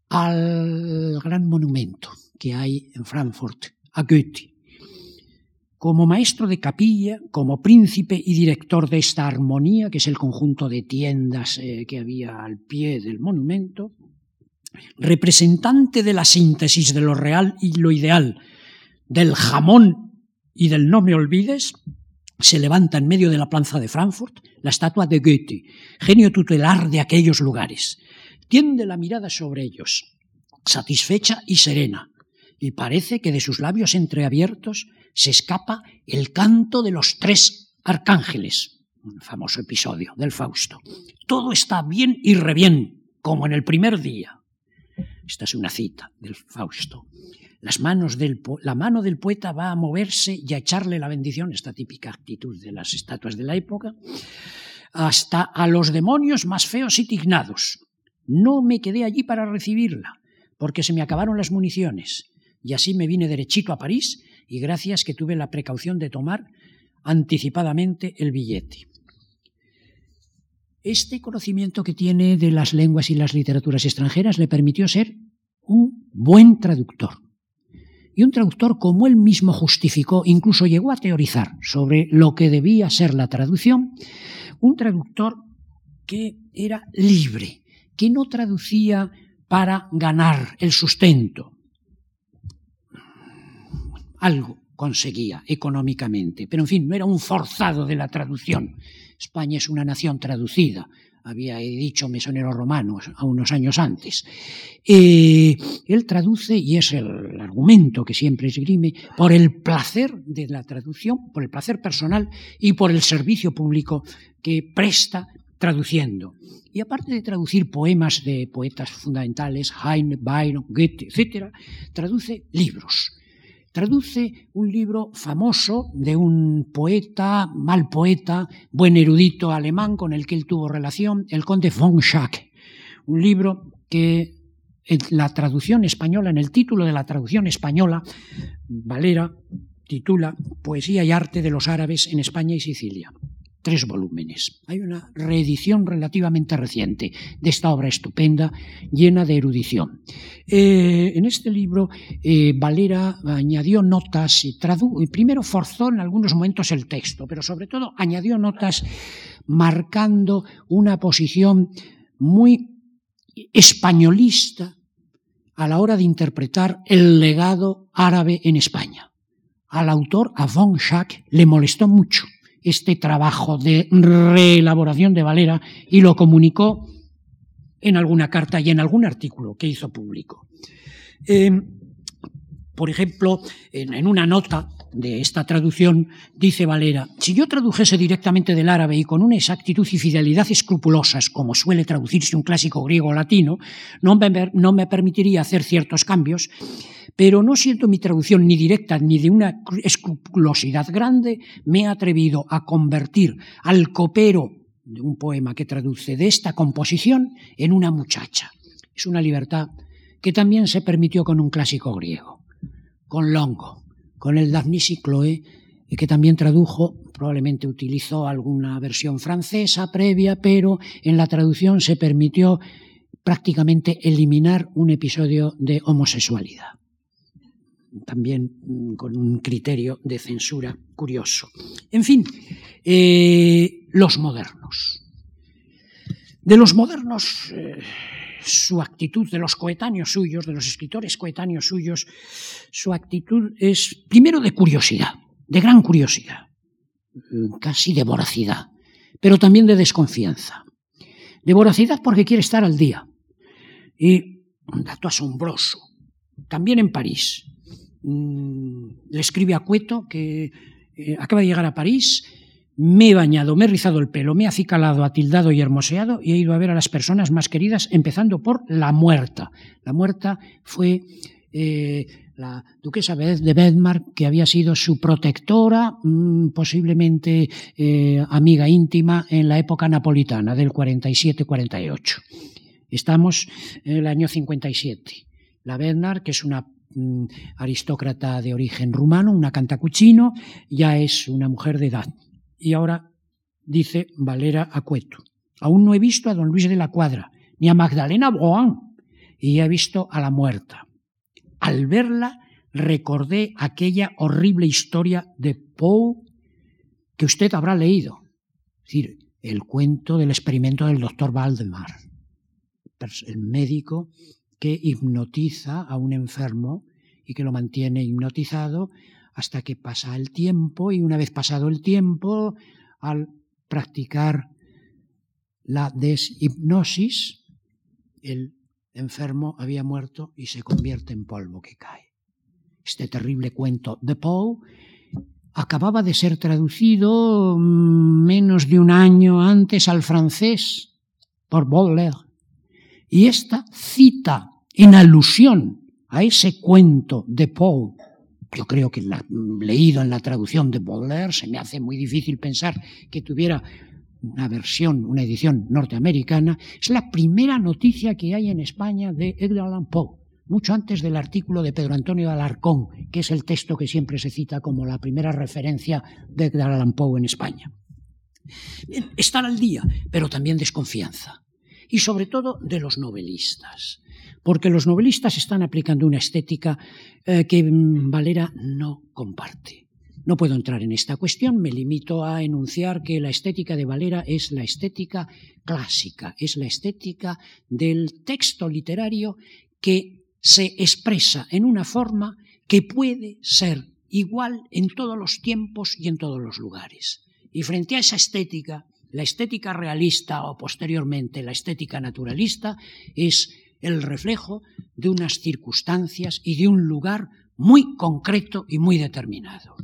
al gran monumento que hay en Frankfurt, a Goethe. Como maestro de capilla, como príncipe y director de esta armonía, que es el conjunto de tiendas eh, que había al pie del monumento, representante de la síntesis de lo real y lo ideal, del jamón y del no me olvides, se levanta en medio de la plaza de Frankfurt la estatua de Goethe, genio tutelar de aquellos lugares. Tiende la mirada sobre ellos, satisfecha y serena, y parece que de sus labios entreabiertos se escapa el canto de los tres arcángeles, un famoso episodio del Fausto. Todo está bien y re bien, como en el primer día. Esta es una cita del Fausto. Las manos del la mano del poeta va a moverse y a echarle la bendición, esta típica actitud de las estatuas de la época, hasta a los demonios más feos y tignados. No me quedé allí para recibirla, porque se me acabaron las municiones, y así me vine derechito a París, y gracias que tuve la precaución de tomar anticipadamente el billete. Este conocimiento que tiene de las lenguas y las literaturas extranjeras le permitió ser un buen traductor. Y un traductor, como él mismo justificó, incluso llegó a teorizar sobre lo que debía ser la traducción, un traductor que era libre, que no traducía para ganar el sustento. Algo conseguía económicamente, pero en fin, no era un forzado de la traducción. España es una nación traducida, había dicho Mesonero Romano a unos años antes. Eh, él traduce, y es el argumento que siempre esgrime, por el placer de la traducción, por el placer personal y por el servicio público que presta traduciendo. Y aparte de traducir poemas de poetas fundamentales, Heine, Byron, Goethe, etc., traduce libros traduce un libro famoso de un poeta, mal poeta, buen erudito alemán con el que él tuvo relación, el conde von Schack. Un libro que en la traducción española, en el título de la traducción española, Valera titula Poesía y arte de los árabes en España y Sicilia tres volúmenes. Hay una reedición relativamente reciente de esta obra estupenda, llena de erudición. Eh, en este libro, eh, Valera añadió notas, y, y primero forzó en algunos momentos el texto, pero sobre todo añadió notas marcando una posición muy españolista a la hora de interpretar el legado árabe en España. Al autor, a von Schack, le molestó mucho este trabajo de reelaboración de Valera y lo comunicó en alguna carta y en algún artículo que hizo público. Eh, por ejemplo, en, una nota de esta traducción dice Valera, si yo tradujese directamente del árabe y con una exactitud y fidelidad escrupulosas, como suele traducirse un clásico griego o latino, no me, no me permitiría hacer ciertos cambios, pero no siento mi traducción ni directa ni de una escrupulosidad grande, me he atrevido a convertir al copero de un poema que traduce de esta composición en una muchacha. Es una libertad que también se permitió con un clásico griego, con Longo, con el Daphnis y Chloe, que también tradujo, probablemente utilizó alguna versión francesa previa, pero en la traducción se permitió prácticamente eliminar un episodio de homosexualidad también mm, con un criterio de censura curioso. En fin, eh, los modernos. De los modernos, eh, su actitud, de los coetáneos suyos, de los escritores coetáneos suyos, su actitud es primero de curiosidad, de gran curiosidad, mm, casi de voracidad, pero también de desconfianza. De voracidad porque quiere estar al día. Y un dato asombroso, también en París, Mm, le escribe a Cueto que eh, acaba de llegar a París, me he bañado, me he rizado el pelo, me he acicalado, atildado y hermoseado y he ido a ver a las personas más queridas, empezando por la muerta. La muerta fue eh, la duquesa de Bedmark, que había sido su protectora, mm, posiblemente eh, amiga íntima en la época napolitana del 47-48. Estamos en el año 57. La Bedmark, que es una mm, aristócrata de origen rumano, una cantacuchino, ya es una mujer de edad. Y ahora dice Valera Acueto, aún no he visto a don Luis de la Cuadra, ni a Magdalena Boan, y he visto a la muerta. Al verla recordé aquella horrible historia de Poe que usted habrá leído, es decir, el cuento del experimento del doctor Valdemar, el médico que hipnotiza a un enfermo y que lo mantiene hipnotizado hasta que pasa el tiempo y una vez pasado el tiempo, al practicar la deshipnosis, el enfermo había muerto y se convierte en polvo que cae. Este terrible cuento de Poe acababa de ser traducido mm, menos de un año antes al francés por Baudelaire. Y esta cita en alusión a ese cuento de Poe, yo creo que la, leído en la traducción de Baudelaire se me hace muy difícil pensar que tuviera una versión, una edición norteamericana, es la primera noticia que hay en España de Edgar Allan Poe, mucho antes del artículo de Pedro Antonio Alarcón, que es el texto que siempre se cita como la primera referencia de Edgar Allan Poe en España. Bien, estar al día, pero también desconfianza. Y sobre todo de los novelistas, porque los novelistas están aplicando una estética eh, que Valera no comparte. No puedo entrar en esta cuestión, me limito a enunciar que la estética de Valera es la estética clásica, es la estética del texto literario que se expresa en una forma que puede ser igual en todos los tiempos y en todos los lugares. Y frente a esa estética, la estética realista o posteriormente la estética naturalista es el reflejo de unas circunstancias y de un lugar muy concreto y muy determinado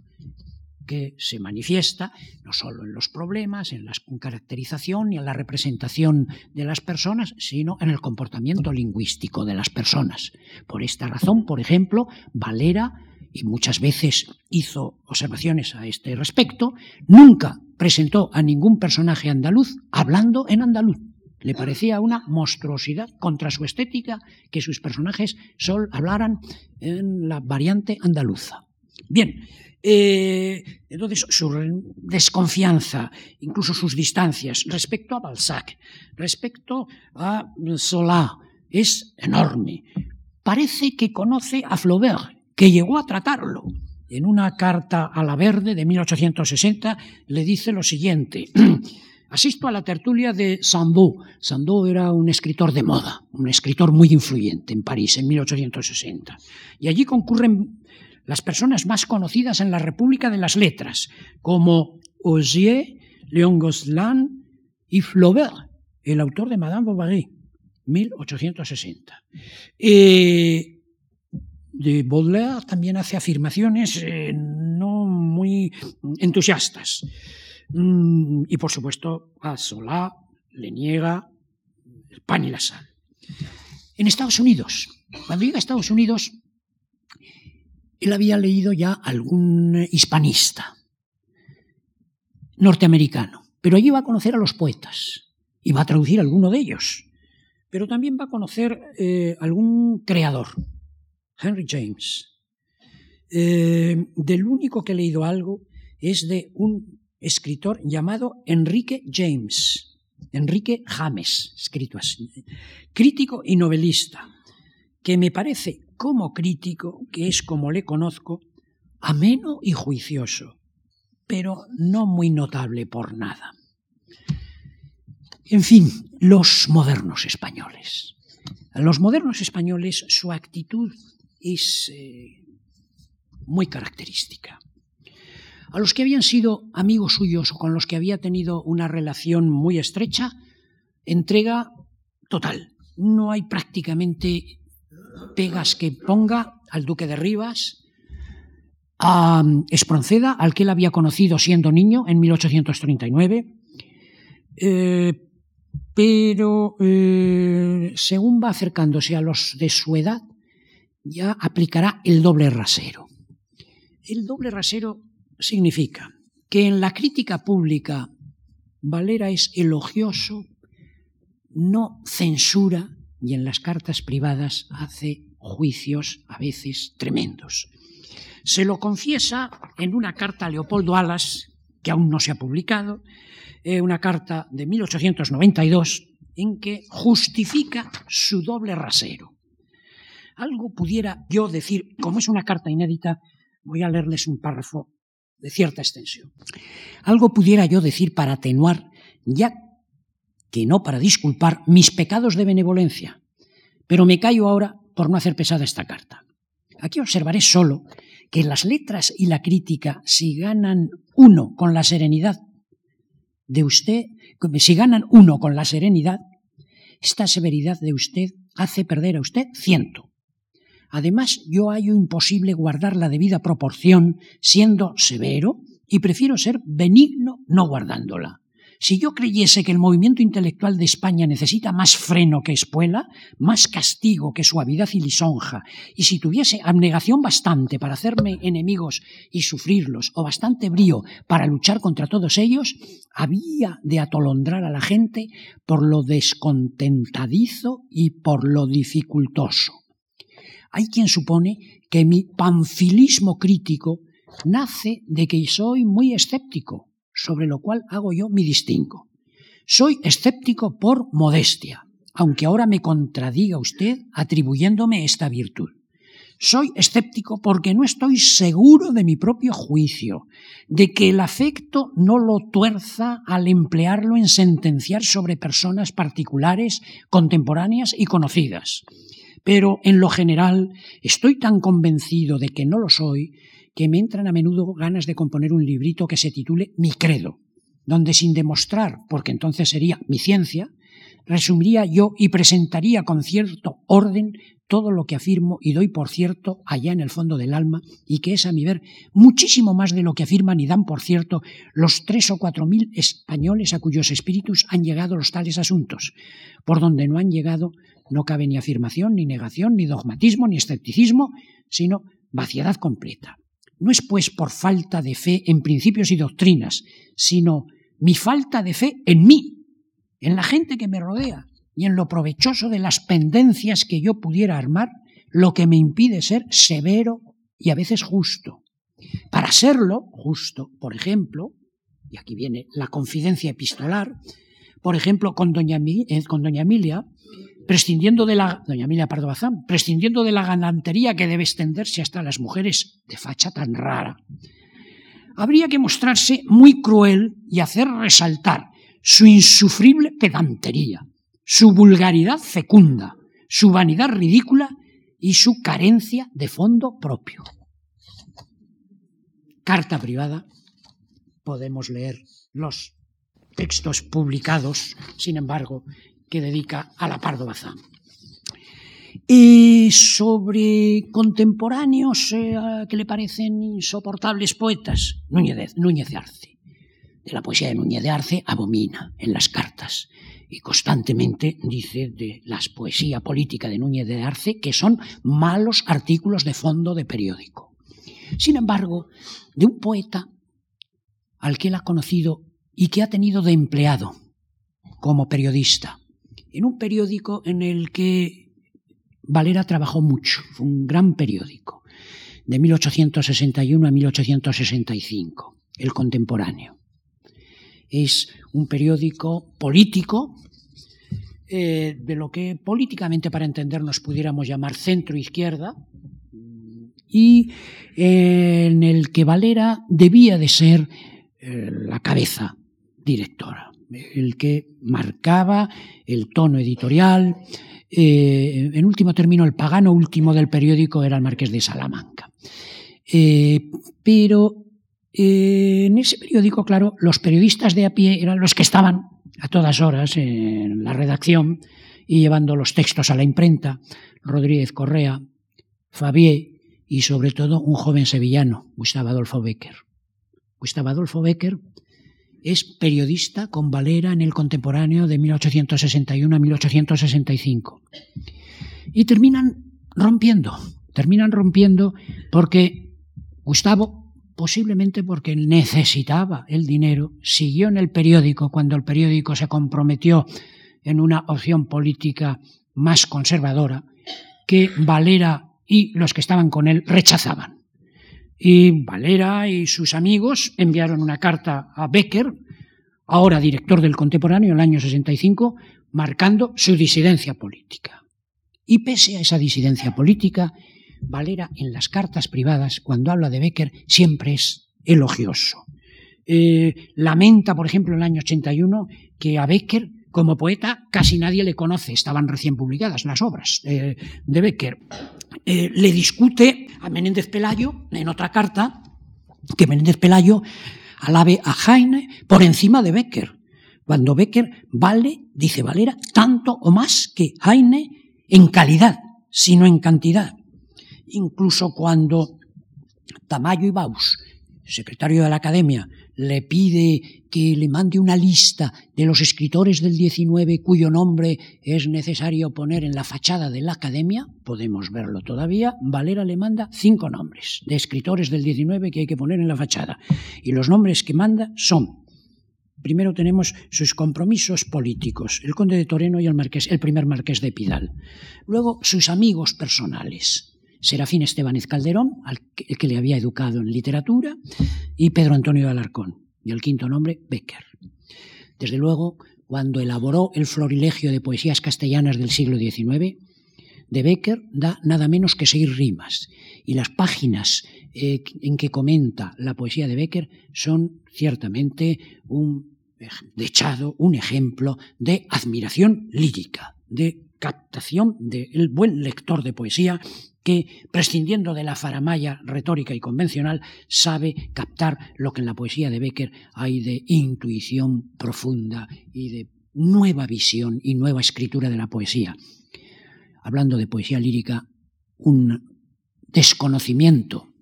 que se manifiesta no solo en los problemas, en la caracterización y en la representación de las personas, sino en el comportamiento lingüístico de las personas. Por esta razón, por ejemplo, Valera, y muchas veces hizo observaciones a este respecto, nunca presentó a ningún personaje andaluz hablando en andaluz. Le parecía una monstruosidad contra su estética que sus personajes solo hablaran en la variante andaluza. Bien, eh, entonces, su desconfianza, incluso sus distancias respecto a Balzac, respecto a Solá, es enorme. Parece que conoce a Flaubert, que llegó a tratarlo. En una carta a la Verde de 1860 le dice lo siguiente. Asisto a la tertulia de Sandeau. Sandeau era un escritor de moda, un escritor muy influyente en París en 1860. Y allí concurren las personas más conocidas en la República de las Letras, como Augier, Léon Gosselin y Flaubert, el autor de Madame Bovary, 1860. Eh, de Baudelaire también hace afirmaciones eh, no muy entusiastas. Mm, y por supuesto a Solá le niega el pan y la sal. En Estados Unidos, cuando llega a Estados Unidos, él había leído ya algún hispanista norteamericano, pero allí va a conocer a los poetas y va a traducir alguno de ellos, pero también va a conocer eh, algún creador, Henry James. Eh, del único que he leído algo es de un escritor llamado Enrique James, Enrique James, escrito así, crítico y novelista, que me parece como crítico, que es como le conozco, ameno y juicioso, pero no muy notable por nada. En fin, los modernos españoles. Los modernos españoles su actitud es eh, muy característica. A los que habían sido amigos suyos o con los que había tenido una relación muy estrecha, entrega total. No hay prácticamente pegas que ponga al duque de Rivas, a Espronceda, al que él había conocido siendo niño en 1839, eh, pero eh, según va acercándose a los de su edad, ya aplicará el doble rasero. El doble rasero significa que en la crítica pública Valera es elogioso, no censura y en las cartas privadas hace juicios a veces tremendos. Se lo confiesa en una carta a Leopoldo Alas, que aún no se ha publicado, eh, una carta de 1892, en que justifica su doble rasero. Algo pudiera yo decir, como es una carta inédita, voy a leerles un párrafo de cierta extensión. Algo pudiera yo decir para atenuar, ya que no para disculpar, mis pecados de benevolencia, pero me callo ahora por no hacer pesada esta carta. Aquí observaré solo que las letras y la crítica, si ganan uno con la serenidad de usted, si ganan uno con la serenidad, esta severidad de usted hace perder a usted ciento. Además, yo hallo imposible guardar la debida proporción siendo severo y prefiero ser benigno no guardándola. Si yo creyese que el movimiento intelectual de España necesita más freno que espuela, más castigo que suavidad y lisonja, y si tuviese abnegación bastante para hacerme enemigos y sufrirlos, o bastante brío para luchar contra todos ellos, había de atolondrar a la gente por lo descontentadizo y por lo dificultoso. Hay quien supone que mi panfilismo crítico nace de que soy muy escéptico, sobre lo cual hago yo mi distingo. Soy escéptico por modestia, aunque ahora me contradiga usted atribuyéndome esta virtud. Soy escéptico porque no estoy seguro de mi propio juicio, de que el afecto no lo tuerza al emplearlo en sentenciar sobre personas particulares, contemporáneas y conocidas. Pero en lo general estoy tan convencido de que no lo soy que me entran a menudo ganas de componer un librito que se titule Mi credo, donde sin demostrar, porque entonces sería mi ciencia, resumiría yo y presentaría con cierto orden todo lo que afirmo y doy por cierto allá en el fondo del alma y que es a mi ver muchísimo más de lo que afirman y dan por cierto los tres o cuatro mil españoles a cuyos espíritus han llegado los tales asuntos. Por donde no han llegado no cabe ni afirmación, ni negación, ni dogmatismo, ni escepticismo, sino vaciedad completa. No es pues por falta de fe en principios y doctrinas, sino mi falta de fe en mí, en la gente que me rodea y en lo provechoso de las pendencias que yo pudiera armar, lo que me impide ser severo y a veces justo. Para serlo justo, por ejemplo, y aquí viene la confidencia epistolar, por ejemplo, con doña, eh, con doña Emilia, prescindiendo de la, doña Emilia Pardo Bazán, prescindiendo de la galantería que debe extenderse hasta las mujeres de facha tan rara. Habría que mostrarse muy cruel y hacer resaltar su insufrible pedantería, su vulgaridad fecunda, su vanidad ridícula y su carencia de fondo propio. Carta privada, podemos leer los textos publicados, sin embargo, que dedica a la Pardo Bazán. Y sobre contemporáneos eh, que le parecen insoportables poetas, Núñez de, Núñez de Arce. De la poesía de Núñez de Arce abomina en las cartas y constantemente dice de la poesía política de Núñez de Arce que son malos artículos de fondo de periódico. Sin embargo, de un poeta al que él ha conocido y que ha tenido de empleado como periodista, en un periódico en el que Valera trabajó mucho, fue un gran periódico, de 1861 a 1865, El Contemporáneo. Es un periódico político, eh, de lo que políticamente, para entendernos, pudiéramos llamar centro-izquierda, y eh, en el que Valera debía de ser eh, la cabeza directora el que marcaba el tono editorial. Eh, en último término, el pagano último del periódico era el marqués de Salamanca. Eh, pero eh, en ese periódico, claro, los periodistas de a pie eran los que estaban a todas horas en la redacción y llevando los textos a la imprenta. Rodríguez Correa, Fabié y sobre todo un joven sevillano, Gustavo Adolfo Becker. Gustavo Adolfo Becker es periodista con Valera en el contemporáneo de 1861 a 1865. Y terminan rompiendo, terminan rompiendo porque Gustavo, posiblemente porque necesitaba el dinero, siguió en el periódico cuando el periódico se comprometió en una opción política más conservadora que Valera y los que estaban con él rechazaban. Y Valera y sus amigos enviaron una carta a Becker, ahora director del Contemporáneo, en el año 65, marcando su disidencia política. Y pese a esa disidencia política, Valera en las cartas privadas, cuando habla de Becker, siempre es elogioso. Eh, lamenta, por ejemplo, en el año 81 que a Becker como poeta casi nadie le conoce, estaban recién publicadas las obras de, Becker. Eh, le discute a Menéndez Pelayo en otra carta que Menéndez Pelayo alabe a Heine por encima de Becker, cuando Becker vale, dice Valera, tanto o más que Heine en calidad, sino en cantidad. Incluso cuando Tamayo y Baus, secretario de la Academia, le pide que le mande una lista de los escritores del 19 cuyo nombre es necesario poner en la fachada de la academia, podemos verlo todavía, Valera le manda cinco nombres de escritores del 19 que hay que poner en la fachada. Y los nombres que manda son, primero tenemos sus compromisos políticos, el conde de Toreno y el, marqués, el primer marqués de Pidal. Luego sus amigos personales, Serafín Estebanez Calderón, al que, le había educado en literatura, y Pedro Antonio Alarcón, y el quinto nombre, Becker. Desde luego, cuando elaboró el florilegio de poesías castellanas del siglo XIX, de Becker da nada menos que seis rimas, y las páginas eh, en que comenta la poesía de Becker son ciertamente un dechado, un ejemplo de admiración lírica, de captación del buen lector de poesía que, prescindiendo de la faramaya retórica y convencional, sabe captar lo que en la poesía de Becker hay de intuición profunda y de nueva visión y nueva escritura de la poesía. Hablando de poesía lírica, un desconocimiento,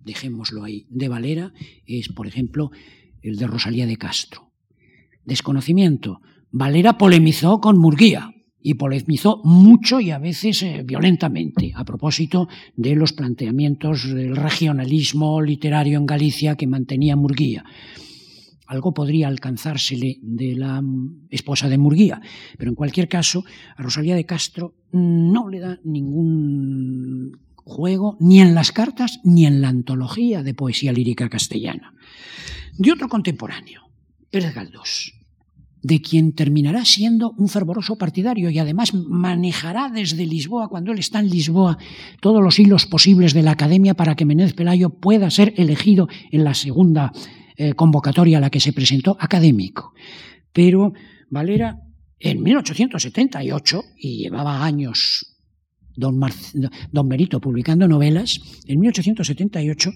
dejémoslo ahí, de Valera es, por ejemplo, el de Rosalía de Castro. Desconocimiento. Valera polemizó con Murguía, y polemizó mucho y a veces eh, violentamente a propósito de los planteamientos del regionalismo literario en Galicia que mantenía Murguía. Algo podría alcanzársele de la mm, esposa de Murguía, pero en cualquier caso a Rosalía de Castro no le da ningún juego ni en las cartas ni en la antología de poesía lírica castellana. De otro contemporáneo, Pérez Galdós de quien terminará siendo un fervoroso partidario y además manejará desde Lisboa, cuando él está en Lisboa, todos los hilos posibles de la academia para que Menéndez Pelayo pueda ser elegido en la segunda eh, convocatoria a la que se presentó académico. Pero Valera, en 1878, y llevaba años don, don Benito publicando novelas, en 1878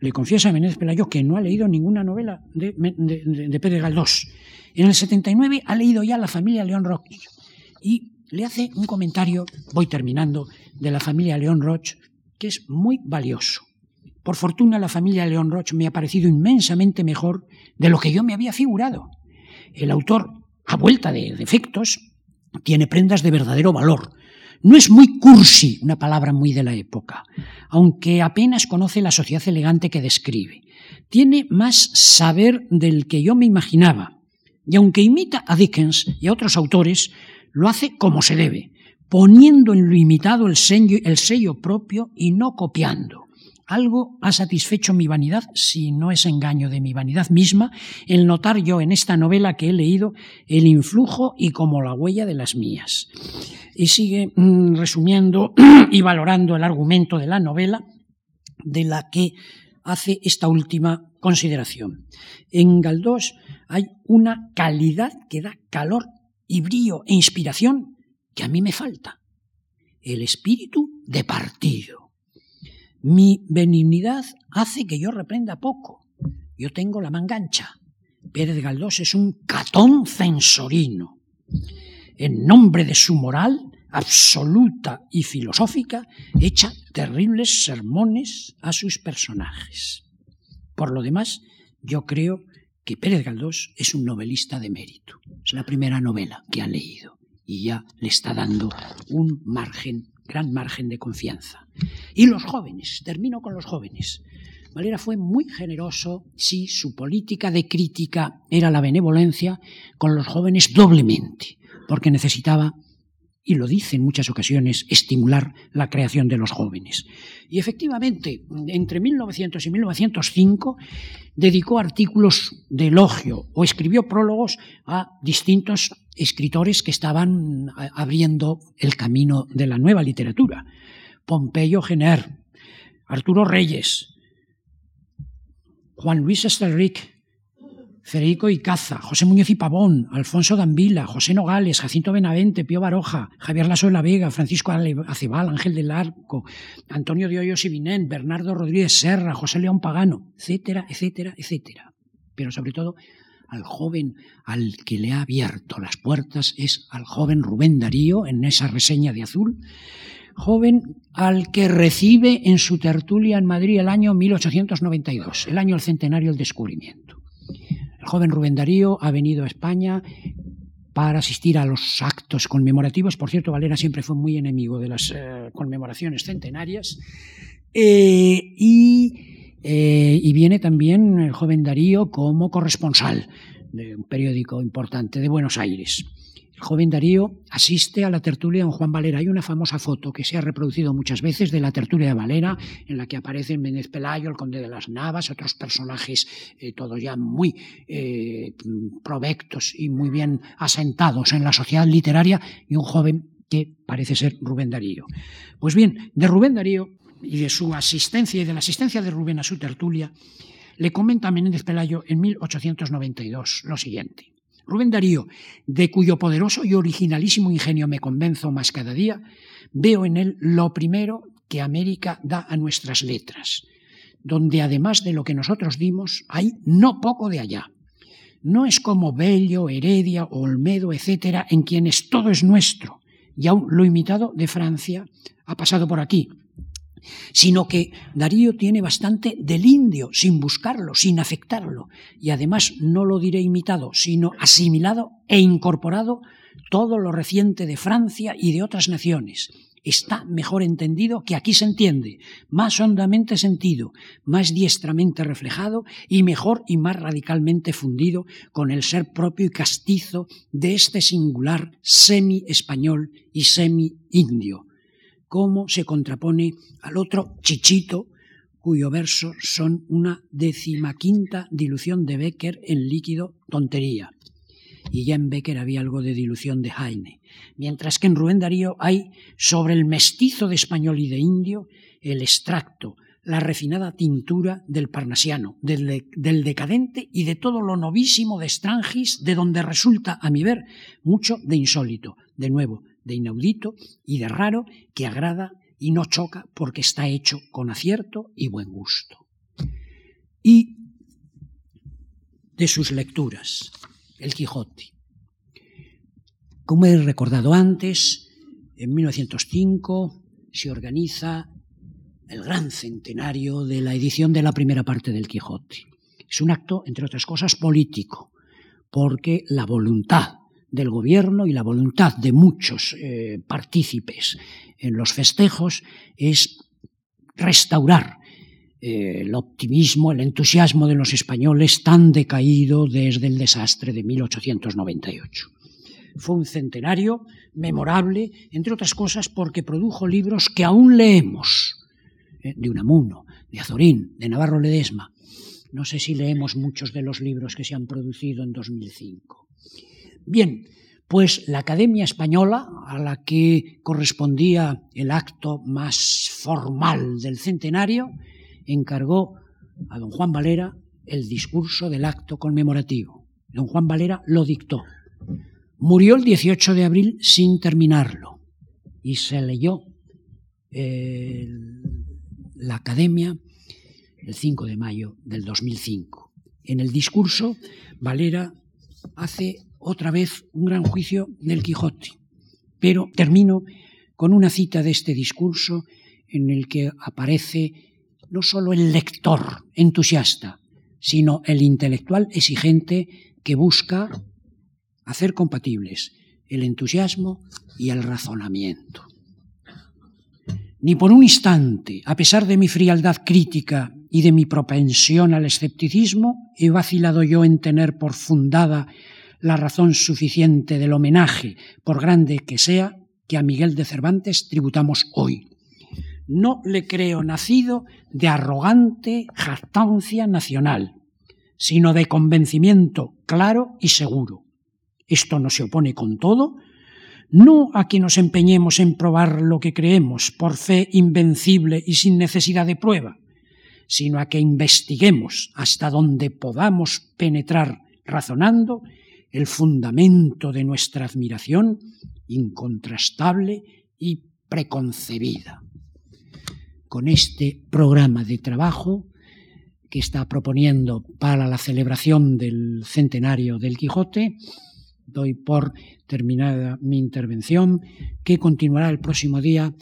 le confiesa a Menéndez Pelayo que no ha leído ninguna novela de, de, Pérez Galdós. En el 79 ha leído ya La familia León Roch y le hace un comentario, voy terminando, de la familia León Roch, que es muy valioso. Por fortuna la familia León Roch me ha parecido inmensamente mejor de lo que yo me había figurado. El autor, a vuelta de defectos, tiene prendas de verdadero valor, no es muy cursi, una palabra muy de la época, aunque apenas conoce la sociedad elegante que describe. Tiene más saber del que yo me imaginaba, y aunque imita a Dickens y a otros autores, lo hace como se debe, poniendo en lo imitado el sello, el sello propio y no copiando. Algo ha satisfecho mi vanidad, si no es engaño de mi vanidad misma, el notar yo en esta novela que he leído el influjo y como la huella de las mías. Y sigue mm, resumiendo y valorando el argumento de la novela, de la que hace esta última consideración. En Galdós hay una calidad que da calor y brío e inspiración que a mí me falta. El espíritu de partido mi benignidad hace que yo reprenda poco. Yo tengo la mangancha. Pérez Galdós es un catón censorino. En nombre de su moral absoluta y filosófica, echa terribles sermones a sus personajes. Por lo demás, yo creo que Pérez Galdós es un novelista de mérito. Es la primera novela que ha leído y ya le está dando un margen, gran margen de confianza. Y los jóvenes, termino con los jóvenes. Valera fue muy generoso si su política de crítica era la benevolencia con los jóvenes doblemente, porque necesitaba y lo dice en muchas ocasiones, estimular la creación de los jóvenes. Y efectivamente, entre 1900 y 1905 dedicó artículos de elogio o escribió prólogos a distintos escritores que estaban abriendo el camino de la nueva literatura. Pompeyo Gener, Arturo Reyes, Juan Luis Estelric, Federico Icaza, José Muñoz y Pavón, Alfonso Gambila, José Nogales, Jacinto Benavente, Pío Baroja, Javier Lasso de la Vega, Francisco Acebal, Ángel del Arco, Antonio de Hoyos y Bernardo Rodríguez Serra, José León Pagano, etcétera, etcétera, etcétera. Pero sobre todo al joven al que le ha abierto las puertas es al joven Rubén Darío en esa reseña de Azul, joven al que recibe en su tertulia en Madrid el año 1892, el año del centenario del descubrimiento. El joven Rubén Darío ha venido a España para asistir a los actos conmemorativos. Por cierto, Valera siempre fue muy enemigo de las eh, conmemoraciones centenarias. Eh, eh, y, viene también el joven Darío como corresponsal de un periódico importante de Buenos Aires. El joven Darío asiste a la tertulia de Juan Valera. Hay una famosa foto que se ha reproducido muchas veces de la tertulia de Valera, en la que aparecen Méndez Pelayo, el conde de las Navas, otros personajes eh, todos ya muy eh, provectos y muy bien asentados en la sociedad literaria, y un joven que parece ser Rubén Darío. Pues bien, de Rubén Darío y de su asistencia y de la asistencia de Rubén a su tertulia, le comenta Menéndez Pelayo en 1892 lo siguiente. Rubén Darío, de cuyo poderoso y originalísimo ingenio me convenzo más cada día, veo en él lo primero que América da a nuestras letras, donde además de lo que nosotros dimos, hay no poco de allá. No es como Bello, Heredia, Olmedo, etcétera, en quienes todo es nuestro, y aún lo imitado de Francia ha pasado por aquí, sino que Darío tiene bastante del indio, sin buscarlo, sin afectarlo, y además no lo diré imitado, sino asimilado e incorporado todo lo reciente de Francia y de otras naciones. Está mejor entendido que aquí se entiende, más hondamente sentido, más diestramente reflejado y mejor y más radicalmente fundido con el ser propio y castizo de este singular semi-español y semi-indio cómo se contrapone al otro chichito, cuyo verso son una decimaquinta dilución de Becker en líquido tontería. Y ya en Becker había algo de dilución de Heine. Mientras que en Rubén Darío hay, sobre el mestizo de español y de indio, el extracto, la refinada tintura del parnasiano, del, del, decadente y de todo lo novísimo de Strangis, de donde resulta, a mi ver, mucho de insólito. De nuevo, de inaudito y de raro que agrada y no choca porque está hecho con acierto y buen gusto. Y de sus lecturas, El Quijote. Como he recordado antes, en 1905 se organiza el gran centenario de la edición de la primera parte del Quijote. Es un acto, entre otras cosas, político, porque la voluntad del gobierno y la voluntad de muchos eh, partícipes en los festejos es restaurar eh, el optimismo, el entusiasmo de los españoles tan decaído desde el desastre de 1898. Fue un centenario memorable, entre otras cosas, porque produjo libros que aún leemos, eh, de Unamuno, de Azorín, de Navarro Ledesma. No sé si leemos muchos de los libros que se han producido en 2005. Bien, pues la Academia Española, a la que correspondía el acto más formal del centenario, encargó a don Juan Valera el discurso del acto conmemorativo. Don Juan Valera lo dictó. Murió el 18 de abril sin terminarlo y se leyó eh, la Academia el 5 de mayo del 2005. En el discurso, Valera hace otra vez un gran juicio del Quijote. Pero termino con una cita de este discurso en el que aparece no solo el lector entusiasta, sino el intelectual exigente que busca hacer compatibles el entusiasmo y el razonamiento. Ni por un instante, a pesar de mi frialdad crítica y de mi propensión al escepticismo, he vacilado yo en tener por fundada la razón suficiente del homenaje, por grande que sea, que a Miguel de Cervantes tributamos hoy. No le creo nacido de arrogante jactancia nacional, sino de convencimiento claro y seguro. Esto no se opone con todo, no a que nos empeñemos en probar lo que creemos por fe invencible y sin necesidad de prueba, sino a que investiguemos hasta donde podamos penetrar razonando el fundamento de nuestra admiración incontrastable y preconcebida. Con este programa de trabajo que está proponiendo para la celebración del centenario del Quijote, doy por terminada mi intervención, que continuará el próximo día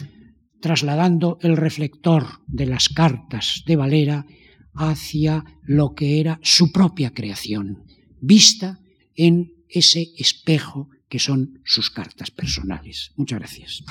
trasladando el reflector de las cartas de Valera hacia lo que era su propia creación, vista en ese espejo que son sus cartas personales. Muchas gracias.